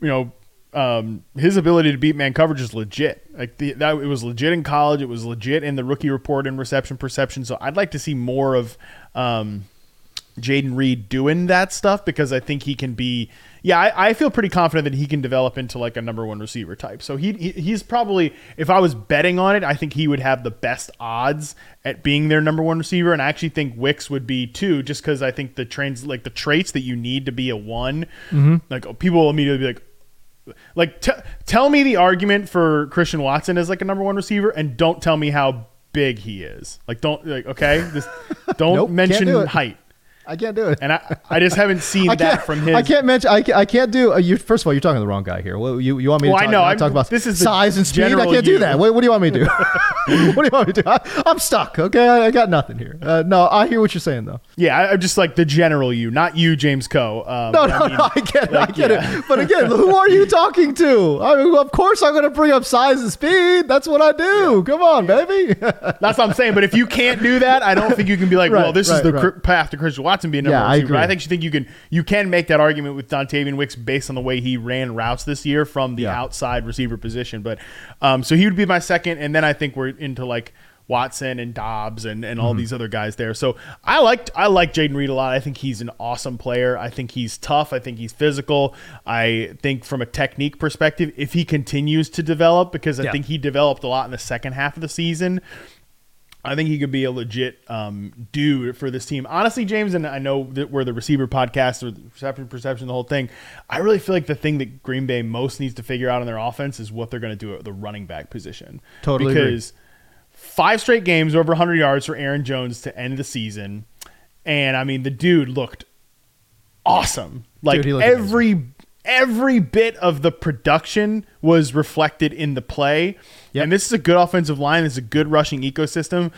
you know, um, his ability to beat man coverage is legit. Like the, that, it was legit in college. It was legit in the rookie report and reception perception. So I'd like to see more of um, Jayden Reed doing that stuff because I think he can be. Yeah, I, I, feel pretty confident that he can develop into like a number one receiver type. So he, he he's probably if I was betting on it, I think he would have the best odds at being their number one receiver. And I actually think Wicks would be too, just because I think the trains like the traits that you need to be a one. Mm-hmm. Like people will immediately be like, like, t- tell me the argument for Christian Watson as like a number one receiver, and don't tell me how big he is. Like, don't like, okay, this, don't nope, mention height. I can't do it. And I, I just haven't seen that from his. I can't mention. I can't, I can't do. Uh, you first of all, you're talking to the wrong guy here. Well, you, you want me well, to talk, I know, I talk about this is size and speed? I can't you. do that. What, what, do you want me to do? what do you want me to do? I, am stuck. Okay, I, I, got nothing here. Uh, no, I hear what you're saying though. Yeah, I, am just like the general you, not you, James Koh. Um, no, no, I mean, no. I get it. Like, I get yeah. it. But again, who are you talking to? I mean, of course, I'm going to bring up size and speed. That's what I do. Come on, baby. That's what I'm saying. But if you can't do that, I don't think you can be like, right, well, this right, is the right. path to Christian Watson being number yeah. I, agree. I think you think you can you can make that argument with Dontayvion Wicks based on the way he ran routes this year from the yeah. outside receiver position. But um, so he would be my second, and then I think we're into like Watson and Doubs and, and all mm-hmm. these other guys there. So I liked I like Jayden Reed a lot. I think he's an awesome player. I think he's tough. I think he's physical. I think from a technique perspective, if he continues to develop, because I yeah. think he developed a lot in the second half of the season. I think he could be a legit um, dude for this team. Honestly, James, and I know that we're the receiver podcast or the reception perception, the whole thing. I really feel like the thing that Green Bay most needs to figure out in their offense is what they're going to do at the running back position. Totally. Because agree. five straight games over 100 yards for Aaron Jones to end the season. And I mean, the dude looked awesome. Like dude, every amazing every bit of the production was reflected in the play. Yep. And this is a good offensive line. It's a good rushing ecosystem.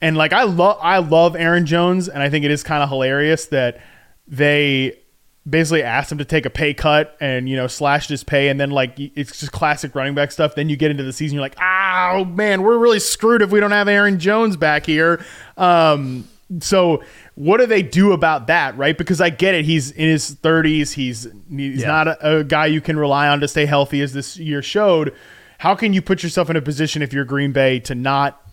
And like I love I love Aaron Jones and I think it is kind of hilarious that they basically asked him to take a pay cut and you know slashed his pay and then like it's just classic running back stuff then you get into the season you're like oh man we're really screwed if we don't have aaron jones back here um, so what do they do about that, right? Because I get it. He's in his 30s. He's he's yeah. not a, a, guy you can rely on to stay healthy, as this year showed. How can you put yourself in a position if you're Green Bay to not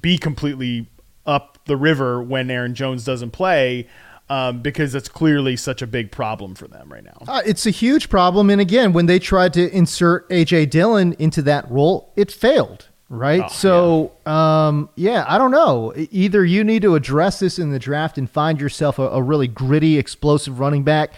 be completely up the river when Aaron Jones doesn't play? Um, because it's clearly such a big problem for them right now. Uh, it's a huge problem. And again, when they tried to insert AJ Dillon into that role, it failed right? Oh, so, yeah. Um, yeah, I don't know. Either you need to address this in the draft and find yourself a, a really gritty, explosive running back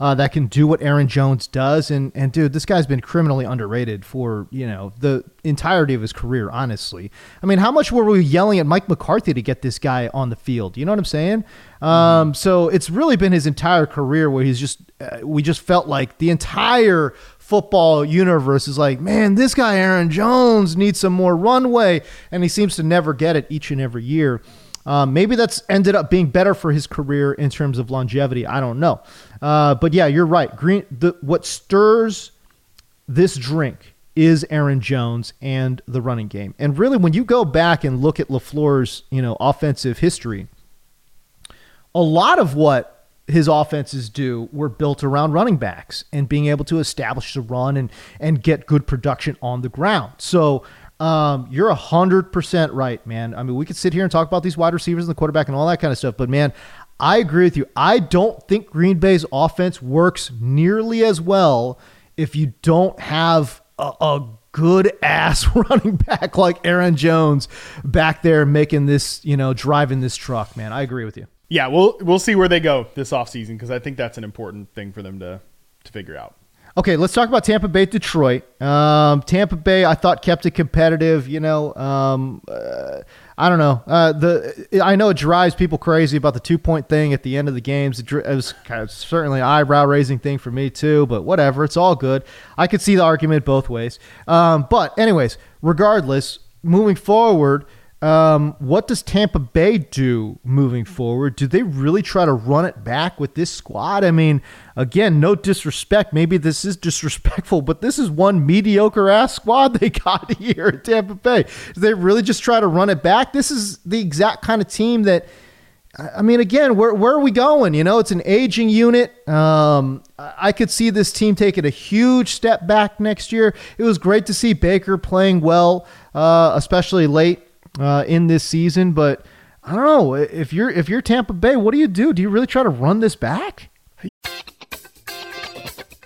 uh, that can do what Aaron Jones does. And and dude, this guy's been criminally underrated for you know the entirety of his career. Honestly, I mean, how much were we yelling at Mike McCarthy to get this guy on the field? You know what I'm saying? Um, mm-hmm. So it's really been his entire career where he's just uh, we just felt like the entire football universe is like, man, this guy Aaron Jones needs some more runway, and he seems to never get it each and every year. Um, maybe that's ended up being better for his career in terms of longevity. I don't know, uh, but yeah, you're right. Green, the, what stirs this drink is Aaron Jones and the running game. And really, when you go back and look at LaFleur's you know offensive history, a lot of what his offenses do were built around running backs and being able to establish the run and and get good production on the ground. So um, you're a hundred percent right, man. I mean, we could sit here and talk about these wide receivers and the quarterback and all that kind of stuff, but man, I agree with you. I don't think Green Bay's offense works nearly as well if you don't have a, a good ass running back like Aaron Jones back there making this, you know, driving this truck, man. I agree with you yeah, we'll we'll see where they go this offseason because I think that's an important thing for them to to figure out. Okay, let's talk about Tampa Bay, Detroit. Um, Tampa Bay, I thought kept it competitive. You know, um, uh, I don't know. Uh, the I know it drives people crazy about the two point thing at the end of the games. It, was kind of certainly an eyebrow raising thing for me too. But whatever, it's all good. I could see the argument both ways. Um, but anyways, regardless, moving forward. Um, what does Tampa Bay do moving forward? Do they really try to run it back with this squad? I mean, again, no disrespect. Maybe this is disrespectful, but this is one mediocre ass squad they got here at Tampa Bay. Do they really just try to run it back? This is the exact kind of team that I mean, again, where where are we going? You know, it's an aging unit. Um, I could see this team taking a huge step back next year. It was great to see Baker playing well, uh, especially late uh, in this season. But I don't know if you're if you're Tampa Bay, what do you do? Do you really try to run this back?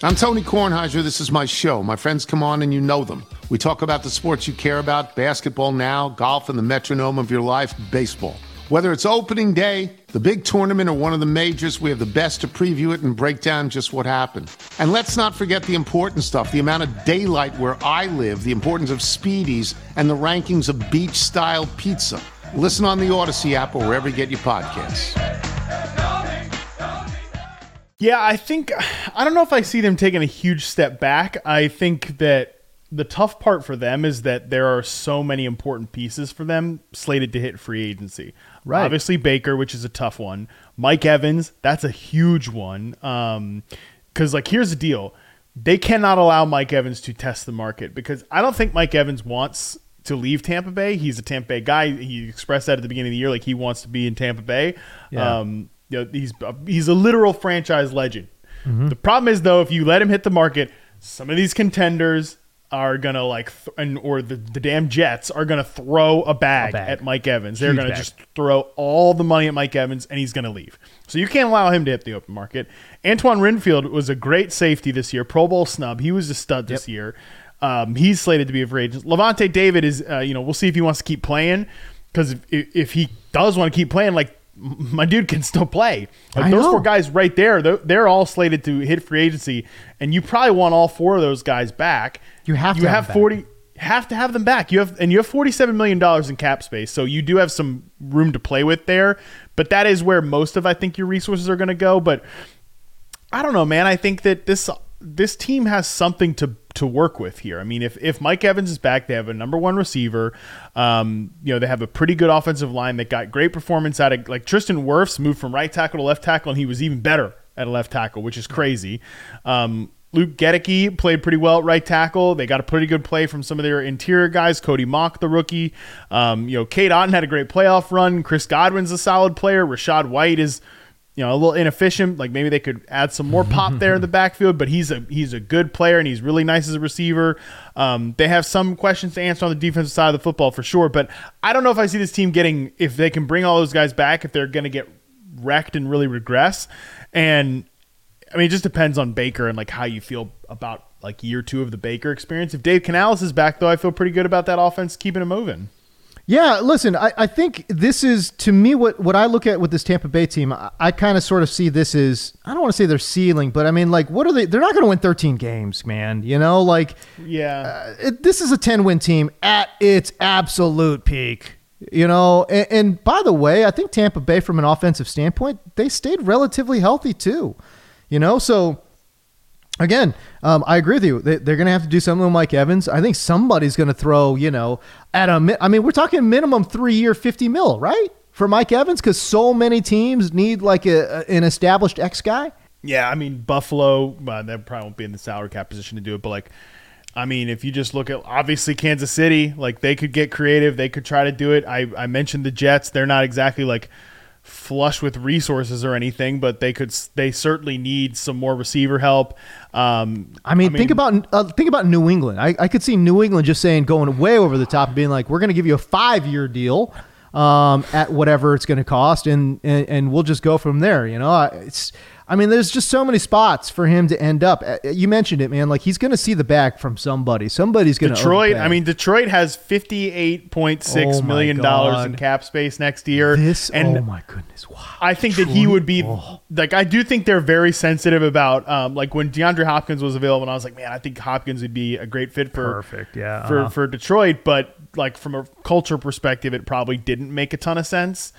I'm Tony Kornheiser. This is my show. My friends come on and you know them. We talk about the sports you care about basketball now, golf, and the metronome of your life, baseball. Whether it's opening day, the big tournament, or one of the majors, we have the best to preview it and break down just what happened. And let's not forget the important stuff the amount of daylight where I live, the importance of speedies, and the rankings of beach style pizza. Listen on the Audacy app or wherever you get your podcasts. Yeah, I think I don't know if I see them taking a huge step back. I think that the tough part for them is that there are so many important pieces for them slated to hit free agency. Right. Obviously Baker, which is a tough one. Mike Evans, that's a huge one. Um, because like here's the deal, they cannot allow Mike Evans to test the market because I don't think Mike Evans wants to leave Tampa Bay. He's a Tampa Bay guy. He expressed that at the beginning of the year, like he wants to be in Tampa Bay. Yeah. Um, you know, he's he's a literal franchise legend. Mhm. The problem is though, if you let him hit the market, some of these contenders are gonna like, th- and or the, the damn Jets are gonna throw a bag, bag. at Mike Evans. They're Huge gonna bag. just throw all the money at Mike Evans, and he's gonna leave. So you can't allow him to hit the open market. Antoine Winfield was a great safety this year, Pro Bowl snub. He was a stud this year. Um, he's slated to be a free agent. Lavonte David is, uh, you know, we'll see if he wants to keep playing because if, if he does want to keep playing, like my dude can still play. Like those know. four guys right there, they're, they're all slated to hit free agency, and you probably want all four of those guys back. You have to you have have them back. forty. Have to have them back. You have and you have forty seven million dollars in cap space, so you do have some room to play with there. But that is where most of I think your resources are going to go. But I don't know, man. I think that this this team has something to to work with here. I mean, if if Mike Evans is back, they have a number one receiver. Um, you know, they have a pretty good offensive line that got great performance out of like Tristan Wirfs moved from right tackle to left tackle, and he was even better at left tackle, which is crazy. Um, Luke Goedeke played pretty well at right tackle. They got a pretty good play from some of their interior guys. Cody Mauch, the rookie. Um, you know, Cade Otton had a great playoff run. Chris Godwin's a solid player. Rachaad White is you know, a little inefficient. Like maybe they could add some more pop there in the backfield, but he's a he's a good player and he's really nice as a receiver. Um, they have some questions to answer on the defensive side of the football for sure, but I don't know if I see this team getting if they can bring all those guys back if they're going to get wrecked and really regress. And I mean, it just depends on Baker and like how you feel about like year two of the Baker experience. If Dave Canales is back though, I feel pretty good about that offense keeping it moving. Yeah, listen, I, I think this is to me what what I look at with this Tampa Bay team. I, I kind of sort of see this as I don't want to say their ceiling, but I mean like what are they? They're not going to win 13 games, man. You know, like Yeah. Uh, it, this is a 10 win team at its absolute peak. You know, and, and by the way, I think Tampa Bay, from an offensive standpoint, they stayed relatively healthy too. You know, so again, um, I agree with you. They, they're going to have to do something with Mike Evans. I think somebody's going to throw, you know, at a. mi- I mean, we're talking minimum three year, fifty mil, right, for Mike Evans, because so many teams need like a, a- an established X guy. Yeah, I mean Buffalo, uh, they probably won't be in the salary cap position to do it, but like, I mean, if you just look at obviously Kansas City, like they could get creative, they could try to do it. I I mentioned the Jets; they're not exactly like flush with resources or anything, but they could they certainly need some more receiver help. Um, I mean, think about uh, think about New England. I, I could see New England just saying going way over the top, and being like, "We're going to give you a five year deal um, at whatever it's going to cost, and, and and we'll just go from there." You know, it's. I mean, there's just so many spots for him to end up. Uh, You mentioned it, man. Like he's going to see the back from somebody. Somebody's going to Detroit. I mean, Detroit has fifty-eight point six oh million million dollars in cap space next year. This. and oh my goodness! Wow. I think that he would be like I do think they're very sensitive about um, like when DeAndre Hopkins was available and I was like man I think Hopkins would be a great fit for Perfect, yeah, for uh-huh. for Detroit but like from a culture perspective it probably didn't make a ton of sense.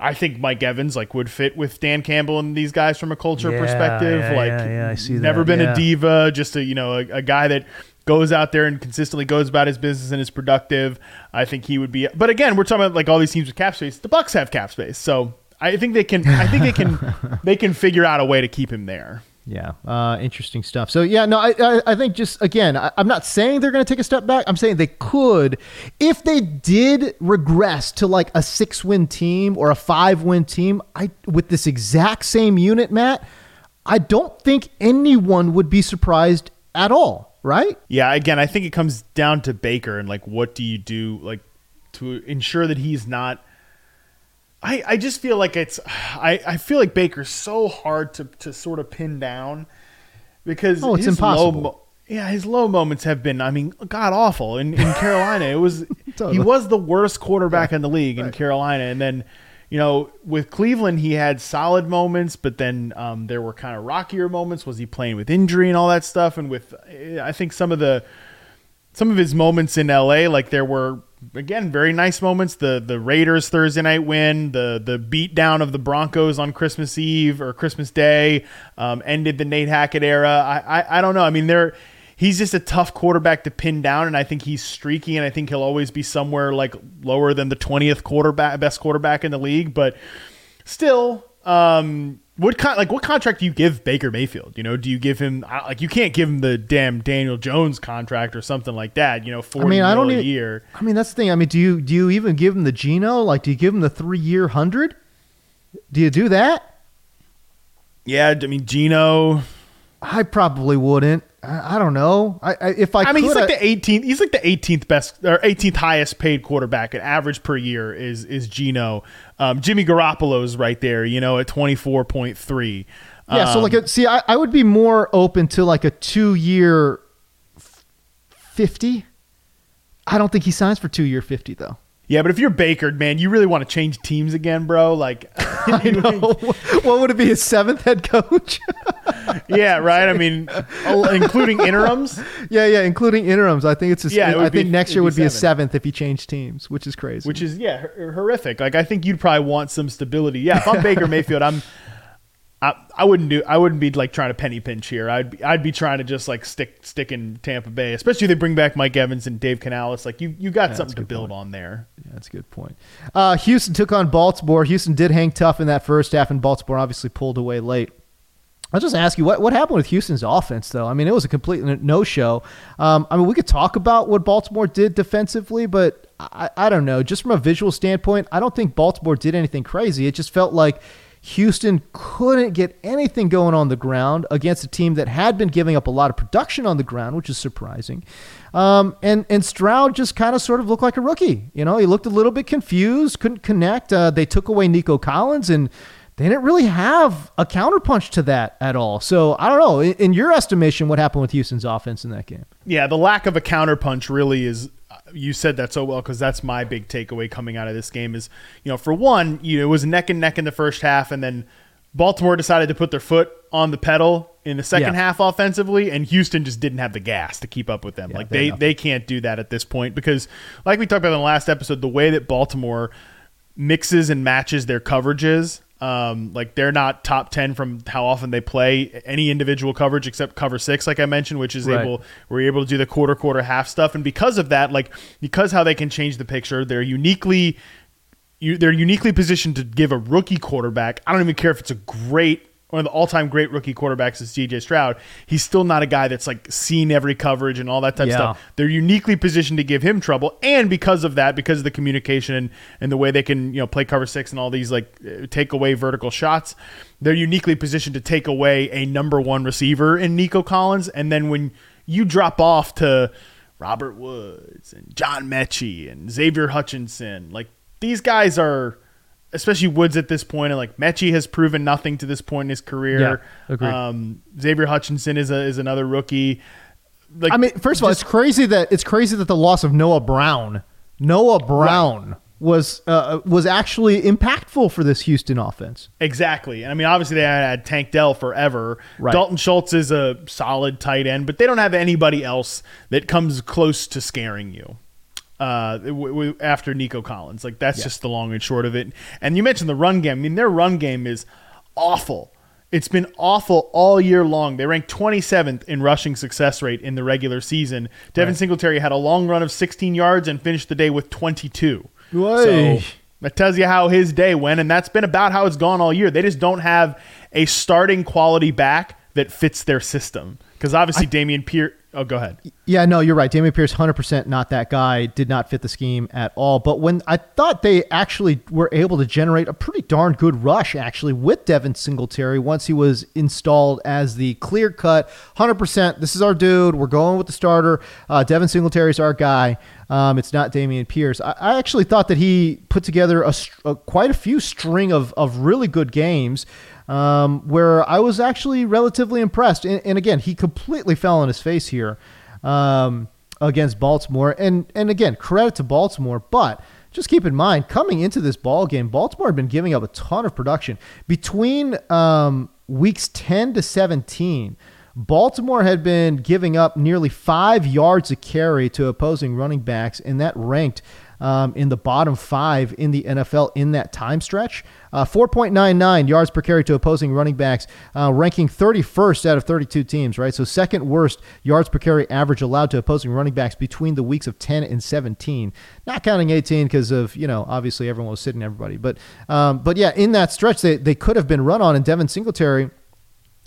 I think Mike Evans like would fit with Dan Campbell and these guys from a culture Yeah, perspective. yeah, like yeah, yeah, I see never that, been yeah. a diva, just a you know a, a guy that goes out there and consistently goes about his business and is productive. I think he would be. But again, we're talking about like all these teams with cap space. The Bucs have cap space, so I think they can. I think they can. they can figure out a way to keep him there. Yeah, uh, interesting stuff. So yeah, no, I I, I think just again, I, am not saying they're going to take a step back. I'm saying they could, if they did regress to like a six win team or a five win team. I with this exact same unit, Matt. I don't think anyone would be surprised at all, right? Yeah, again, I think it comes down to Baker and like what do you do like to ensure that he's not I, I just feel like it's I, I feel like Baker's so hard to, to sort of pin down because oh, it's impossible. Low, yeah, his low moments have been I mean god awful in, in Carolina. it was totally. he was the worst quarterback in the league in Carolina, and then you know with Cleveland he had solid moments, but then um, there were kind of rockier moments. Was he playing with injury and all that stuff? And with I think some of the some of his moments in LA, like there were again, very nice moments. The the Raiders Thursday night win, the the beat down of the Broncos on Christmas Eve or Christmas Day, um, ended the Nate Hackett era. I, I I don't know. I mean, there he's just a tough quarterback to pin down, and I think he's streaky, and I think he'll always be somewhere like lower than the twentieth quarterback, best quarterback in the league. But still, um, what con- like what contract do you give Baker Mayfield? You know, do you give him like you can't give him the damn Daniel Jones contract or something like that? You know, forty I mean, I don't a year. I mean, that's the thing. I mean, do you do you even give him the Geno? Like, do you give him the three year hundred? Do you do that? Yeah, I mean Geno. I probably wouldn't. I, I don't know. I, I if I, I mean, could, he's like the 18th. He's like the 18th best or 18th highest paid quarterback. At average per year is is Geno. Um, Jimmy Garoppolo's right there. You know, at 24.3. Yeah. Um, so like, a, see, I, I would be more open to like a two year fifty. I don't think he signs for two year fifty though. Yeah, but if you're Baker, man, you really want to change teams again, bro. Like, I know. what would it be? His seventh head coach? yeah, right. I mean, oh, including interims. Yeah, yeah, including interims. I think it's. A, yeah, I think be, next year would be, be a seventh if he changed teams, which is crazy. Which is yeah, horrific. Like I think you'd probably want some stability. Yeah, if I'm Baker Mayfield, I'm I, I wouldn't do I wouldn't be like trying to penny pinch here. I'd be, I'd be trying to just like stick stick in Tampa Bay, especially if they bring back Mike Evans and Dave Canales. Like you you got yeah, something to build point. on there. Yeah, that's a good point. Uh, Houston took on Baltimore. Houston did hang tough in that first half, and Baltimore obviously pulled away late. I'll just ask you what what happened with Houston's offense, though. I mean, it was a complete no show. Um, I mean, we could talk about what Baltimore did defensively, but I, I don't know. Just from a visual standpoint, I don't think Baltimore did anything crazy. It just felt like Houston couldn't get anything going on the ground against a team that had been giving up a lot of production on the ground, which is surprising. Um, and and Stroud just kind of sort of looked like a rookie. You know, he looked a little bit confused, couldn't connect. Uh, they took away Nico Collins, and they didn't really have a counterpunch to that at all. So I don't know. In, in your estimation, what happened with Houston's offense in that game? Yeah, the lack of a counterpunch really is you said that so well because that's my big takeaway coming out of this game is you know for one you know it was neck and neck in the first half and then Baltimore decided to put their foot on the pedal in the second yeah. half offensively and Houston just didn't have the gas to keep up with them yeah, like they they can't do that at this point because like we talked about in the last episode the way that Baltimore mixes and matches their coverages um, like they're not top 10 from how often they play any individual coverage except cover six, like I mentioned, which is right. able, we're able to do the quarter, quarter, half stuff. And because of that, like, because how they can change the picture, they're uniquely, you, they're uniquely positioned to give a rookie quarterback. I don't even care if it's a great one of the all-time great rookie quarterbacks is CJ Stroud. He's still not a guy that's like seen every coverage and all that type yeah. of stuff. They're uniquely positioned to give him trouble, and because of that, because of the communication and, and the way they can you know play cover six and all these like uh, take away vertical shots, they're uniquely positioned to take away a number one receiver in Nico Collins. And then when you drop off to Robert Woods and John Metchie and Xavier Hutchinson, like these guys are especially Woods at this point, and like Metchie has proven nothing to this point in his career. Yeah, um, Xavier Hutchinson is a, is another rookie. Like, I mean, first of all, it's crazy that it's crazy that the loss of Noah Brown, Noah Brown. Right. Was uh, was actually impactful for this Houston offense. Exactly, and I mean, obviously they had Tank Dell forever. Right. Dalton Schultz is a solid tight end, but they don't have anybody else that comes close to scaring you uh, w- w- after Nico Collins. Like that's yeah. just the long and short of it. And you mentioned the run game. I mean, their run game is awful. It's been awful all year long. They ranked 27th in rushing success rate in the regular season. Devin right. Singletary had a long run of 16 yards and finished the day with 22. So that tells you how his day went, and that's been about how it's gone all year. They just don't have a starting quality back that fits their system. Because obviously, I, Dameon Pierce. Oh, go ahead. Yeah, no, you're right. Dameon Pierce, 100% not that guy. Did not fit the scheme at all. But when I thought they actually were able to generate a pretty darn good rush, actually, with Devin Singletary once he was installed as the clear cut 100%. This is our dude. We're going with the starter. Uh, Devin Singletary's our guy. Um, it's not Dameon Pierce. I, I, actually thought that he put together a, a, quite a few string of, of really good games um, where I was actually relatively impressed. And, and, again, he completely fell on his face here um, against Baltimore. And and again, credit to Baltimore, but just keep in mind coming into this ball game, Baltimore had been giving up a ton of production between um, weeks 10 to 17. Baltimore had been giving up nearly five yards a carry to opposing running backs, and that ranked um, in the bottom five in the NFL in that time stretch. Uh, 4.99 yards per carry to opposing running backs, uh, ranking 31st out of 32 teams, right? So, second worst yards per carry average allowed to opposing running backs between the weeks of 10 and 17. Not counting 18 because of, you know, obviously everyone was sitting everybody. But, um, but yeah, in that stretch, they, they could have been run on, and Devin Singletary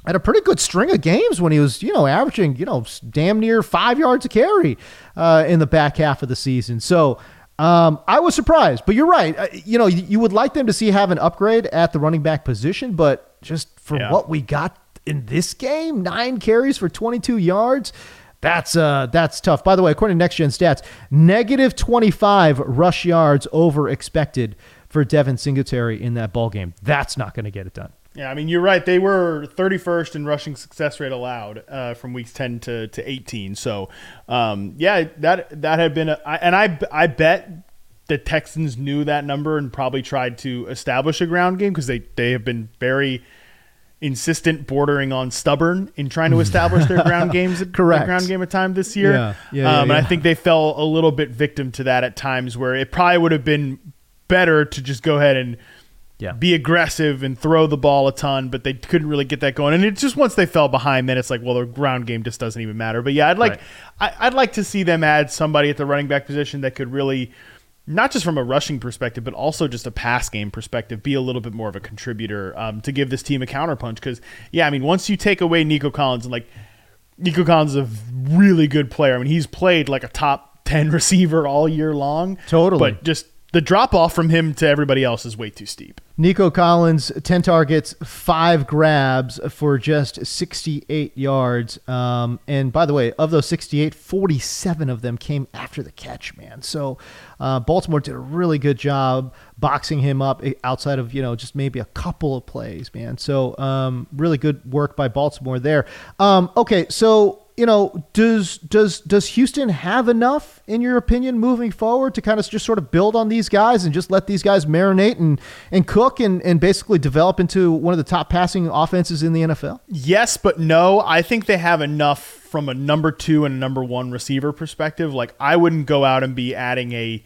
had a pretty good string of games when he was, you know, averaging, you know, damn near five yards a carry uh, in the back half of the season. So, um, I was surprised, but you're right. Uh, you know, you, you, would like them to see have an upgrade at the running back position, but just for yeah. what we got in this game, nine carries for 22 yards. That's uh that's tough. By the way, according to Next Gen Stats, negative 25 rush yards over expected for Devin Singletary in that ball game. That's not going to get it done. Yeah, I mean you're right. They were 31st in rushing success rate allowed uh, from weeks 10 to, to 18. So, um, yeah, that that had been, a, I, and I I bet the Texans knew that number and probably tried to establish a ground game because they they have been very insistent, bordering on stubborn in trying to establish their ground games, correct ground game at time this year. Yeah, yeah, yeah, um, and I think they fell a little bit victim to that at times where it probably would have been better to just go ahead and yeah. be aggressive and throw the ball a ton, but they couldn't really get that going. And it's just once they fell behind, then it's like, well, the ground game just doesn't even matter. But yeah, I'd like right. I, would like to see them add somebody at the running back position that could really, not just from a rushing perspective, but also just a pass game perspective, be a little bit more of a contributor um, to give this team a counterpunch. Because yeah, I mean, once you take away Nico Collins and like Nico Collins is a really good player. I mean, he's played like a top ten receiver all year long. Totally, but just the drop off from him to everybody else is way too steep. Nico Collins, 10 targets, five grabs for just 68 yards. Um, and by the way, of those 68, 47 of them came after the catch, man. So uh, Baltimore did a really good job boxing him up outside of, you know, just maybe a couple of plays, man. So um, really good work by Baltimore there. Um, okay, so you know, does does does Houston have enough, in your opinion, moving forward to kind of just sort of build on these guys and just let these guys marinate and and cook and and basically develop into one of the top passing offenses in the NFL? Yes, but no. I think they have enough from a number two and number one receiver perspective. Like I wouldn't go out and be adding a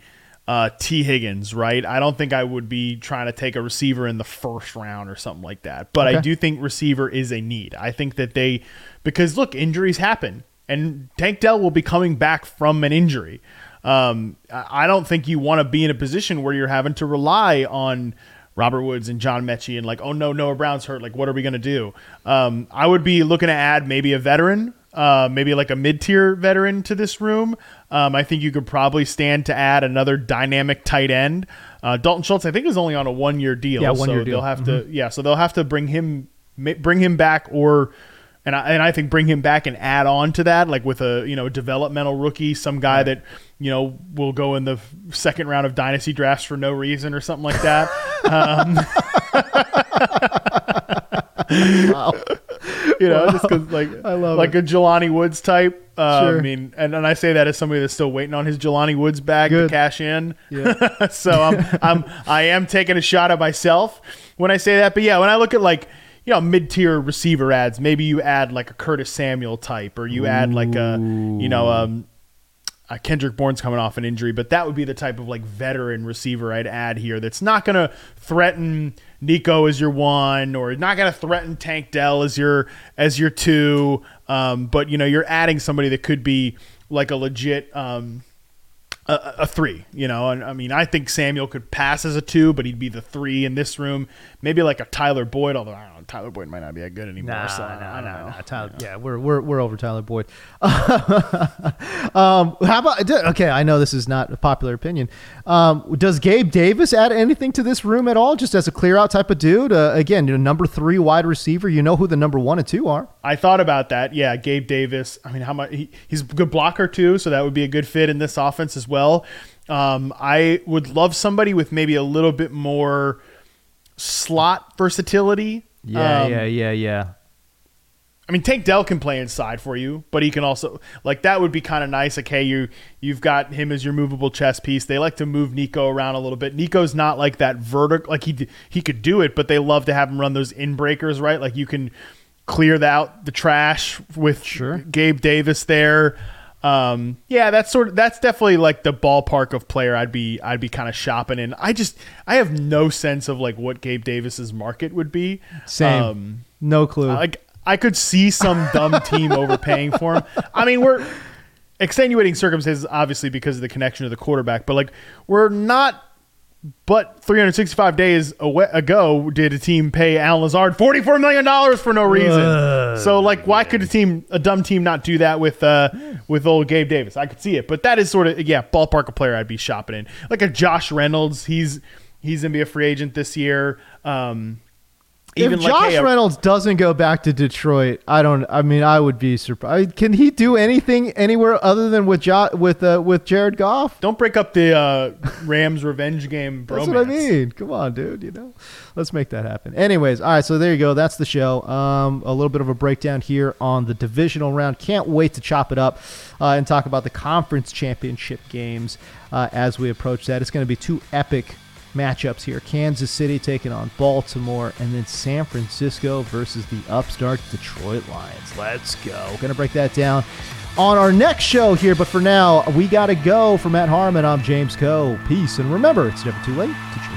uh, Tee Higgins, right? I don't think I would be trying to take a receiver in the first round or something like that. But okay. I do think receiver is a need. I think that they, because look, injuries happen, and Tank Dell will be coming back from an injury. Um, I don't think you want to be in a position where you're having to rely on Robert Woods and John Metchie and like, oh no, Noah Brown's hurt. Like, what are we going to do? Um, I would be looking to add maybe a veteran uh, maybe like a mid tier veteran to this room. Um, I think you could probably stand to add another dynamic tight end. Uh, Dalton Schultz, I think, is only on a one year deal. Yeah, one year so deal. They'll have mm-hmm. to, yeah, so they'll have to bring him, bring him back, or and I, and I think bring him back and add on to that, like with a you know developmental rookie, some guy right. that you know will go in the second round of dynasty drafts for no reason or something like that. um, wow. you know, wow. just because like I love like it. a Jelani Woods type. Uh, sure. I mean, and, and I say that as somebody that's still waiting on his Jelani Woods bag Good. to cash in. Yeah. so I'm I'm I am taking a shot at myself when I say that. But yeah, when I look at like you know mid tier receiver ads, maybe you add like a Curtis Samuel type, or you Ooh. add like a you know um uh, Kendrick Bourne's coming off an injury, but that would be the type of like veteran receiver I'd add here that's not going to threaten Nico as your one or not going to threaten Tank Dell as your as your two. Um, but you know, you're adding somebody that could be like a legit um, a, a, three. You know, and I mean, I think Samuel could pass as a two, but he'd be the three in this room. Maybe like a Tyler Boyd, although I don't. Tyler Boyd might not be that good anymore. Nah, so, nah, I don't nah, know. nah, Tyler, yeah, we're we're we're over Tyler Boyd. um, how about okay? I know this is not a popular opinion. Um, does Gabe Davis add anything to this room at all? Just as a clear out type of dude. Uh, again, you know, number three wide receiver. You know who the number one and two are. I thought about that. Yeah, Gabe Davis. I mean, how much he, he's a good blocker too, so that would be a good fit in this offense as well. Um, I would love somebody with maybe a little bit more slot versatility. Yeah, Um, yeah, yeah, yeah. I mean, Tank Dell can play inside for you, but he can also like that would be kind of nice. Like, hey, you you've got him as your movable chess piece. They like to move Nico around a little bit. Nico's not like that vertical. Like he he could do it, but they love to have him run those in breakers, right? Like you can clear out the trash with sure. Gabe Davis there. Um, yeah, that's sort of that's definitely like the ballpark of player I'd be I'd be kind of shopping in. I just I have no sense of like what Gabe Davis's market would be. Same. Um, no clue. like I could see some dumb team overpaying for him. I mean, we're extenuating circumstances, obviously, because of the connection to the quarterback, but like we're not. But 365 days ago, did a team pay Allen Lazard 44 million dollars for no reason? Ugh. so, like, why could a team, a dumb team, not do that with uh with old Gabe Davis? I could see it, but that is sort of yeah, ballpark a player I'd be shopping in, like a Josh Reynolds. He's he's gonna be a free agent this year. Um, if Josh hey, a- Reynolds doesn't go back to Detroit, I don't. I mean, I would be surprised. Can he do anything anywhere other than with jo- with uh, with Jared Goff? Don't break up the uh, Rams revenge game. That's what I mean. Come on, dude. You know, let's make that happen. Anyways, all right. So there you go. That's the show. Um, a little bit of a breakdown here on the divisional round. Can't wait to chop it up uh, and talk about the conference championship games uh, as we approach that. It's going to be two epic matchups here Kansas City taking on Baltimore, and then San Francisco versus the upstart Detroit Lions. Let's go. We're Going to break that down on our next show here, but for now, we got to go. For Matt Harmon, I'm James Koh. Peace, and remember, it's never too late to change.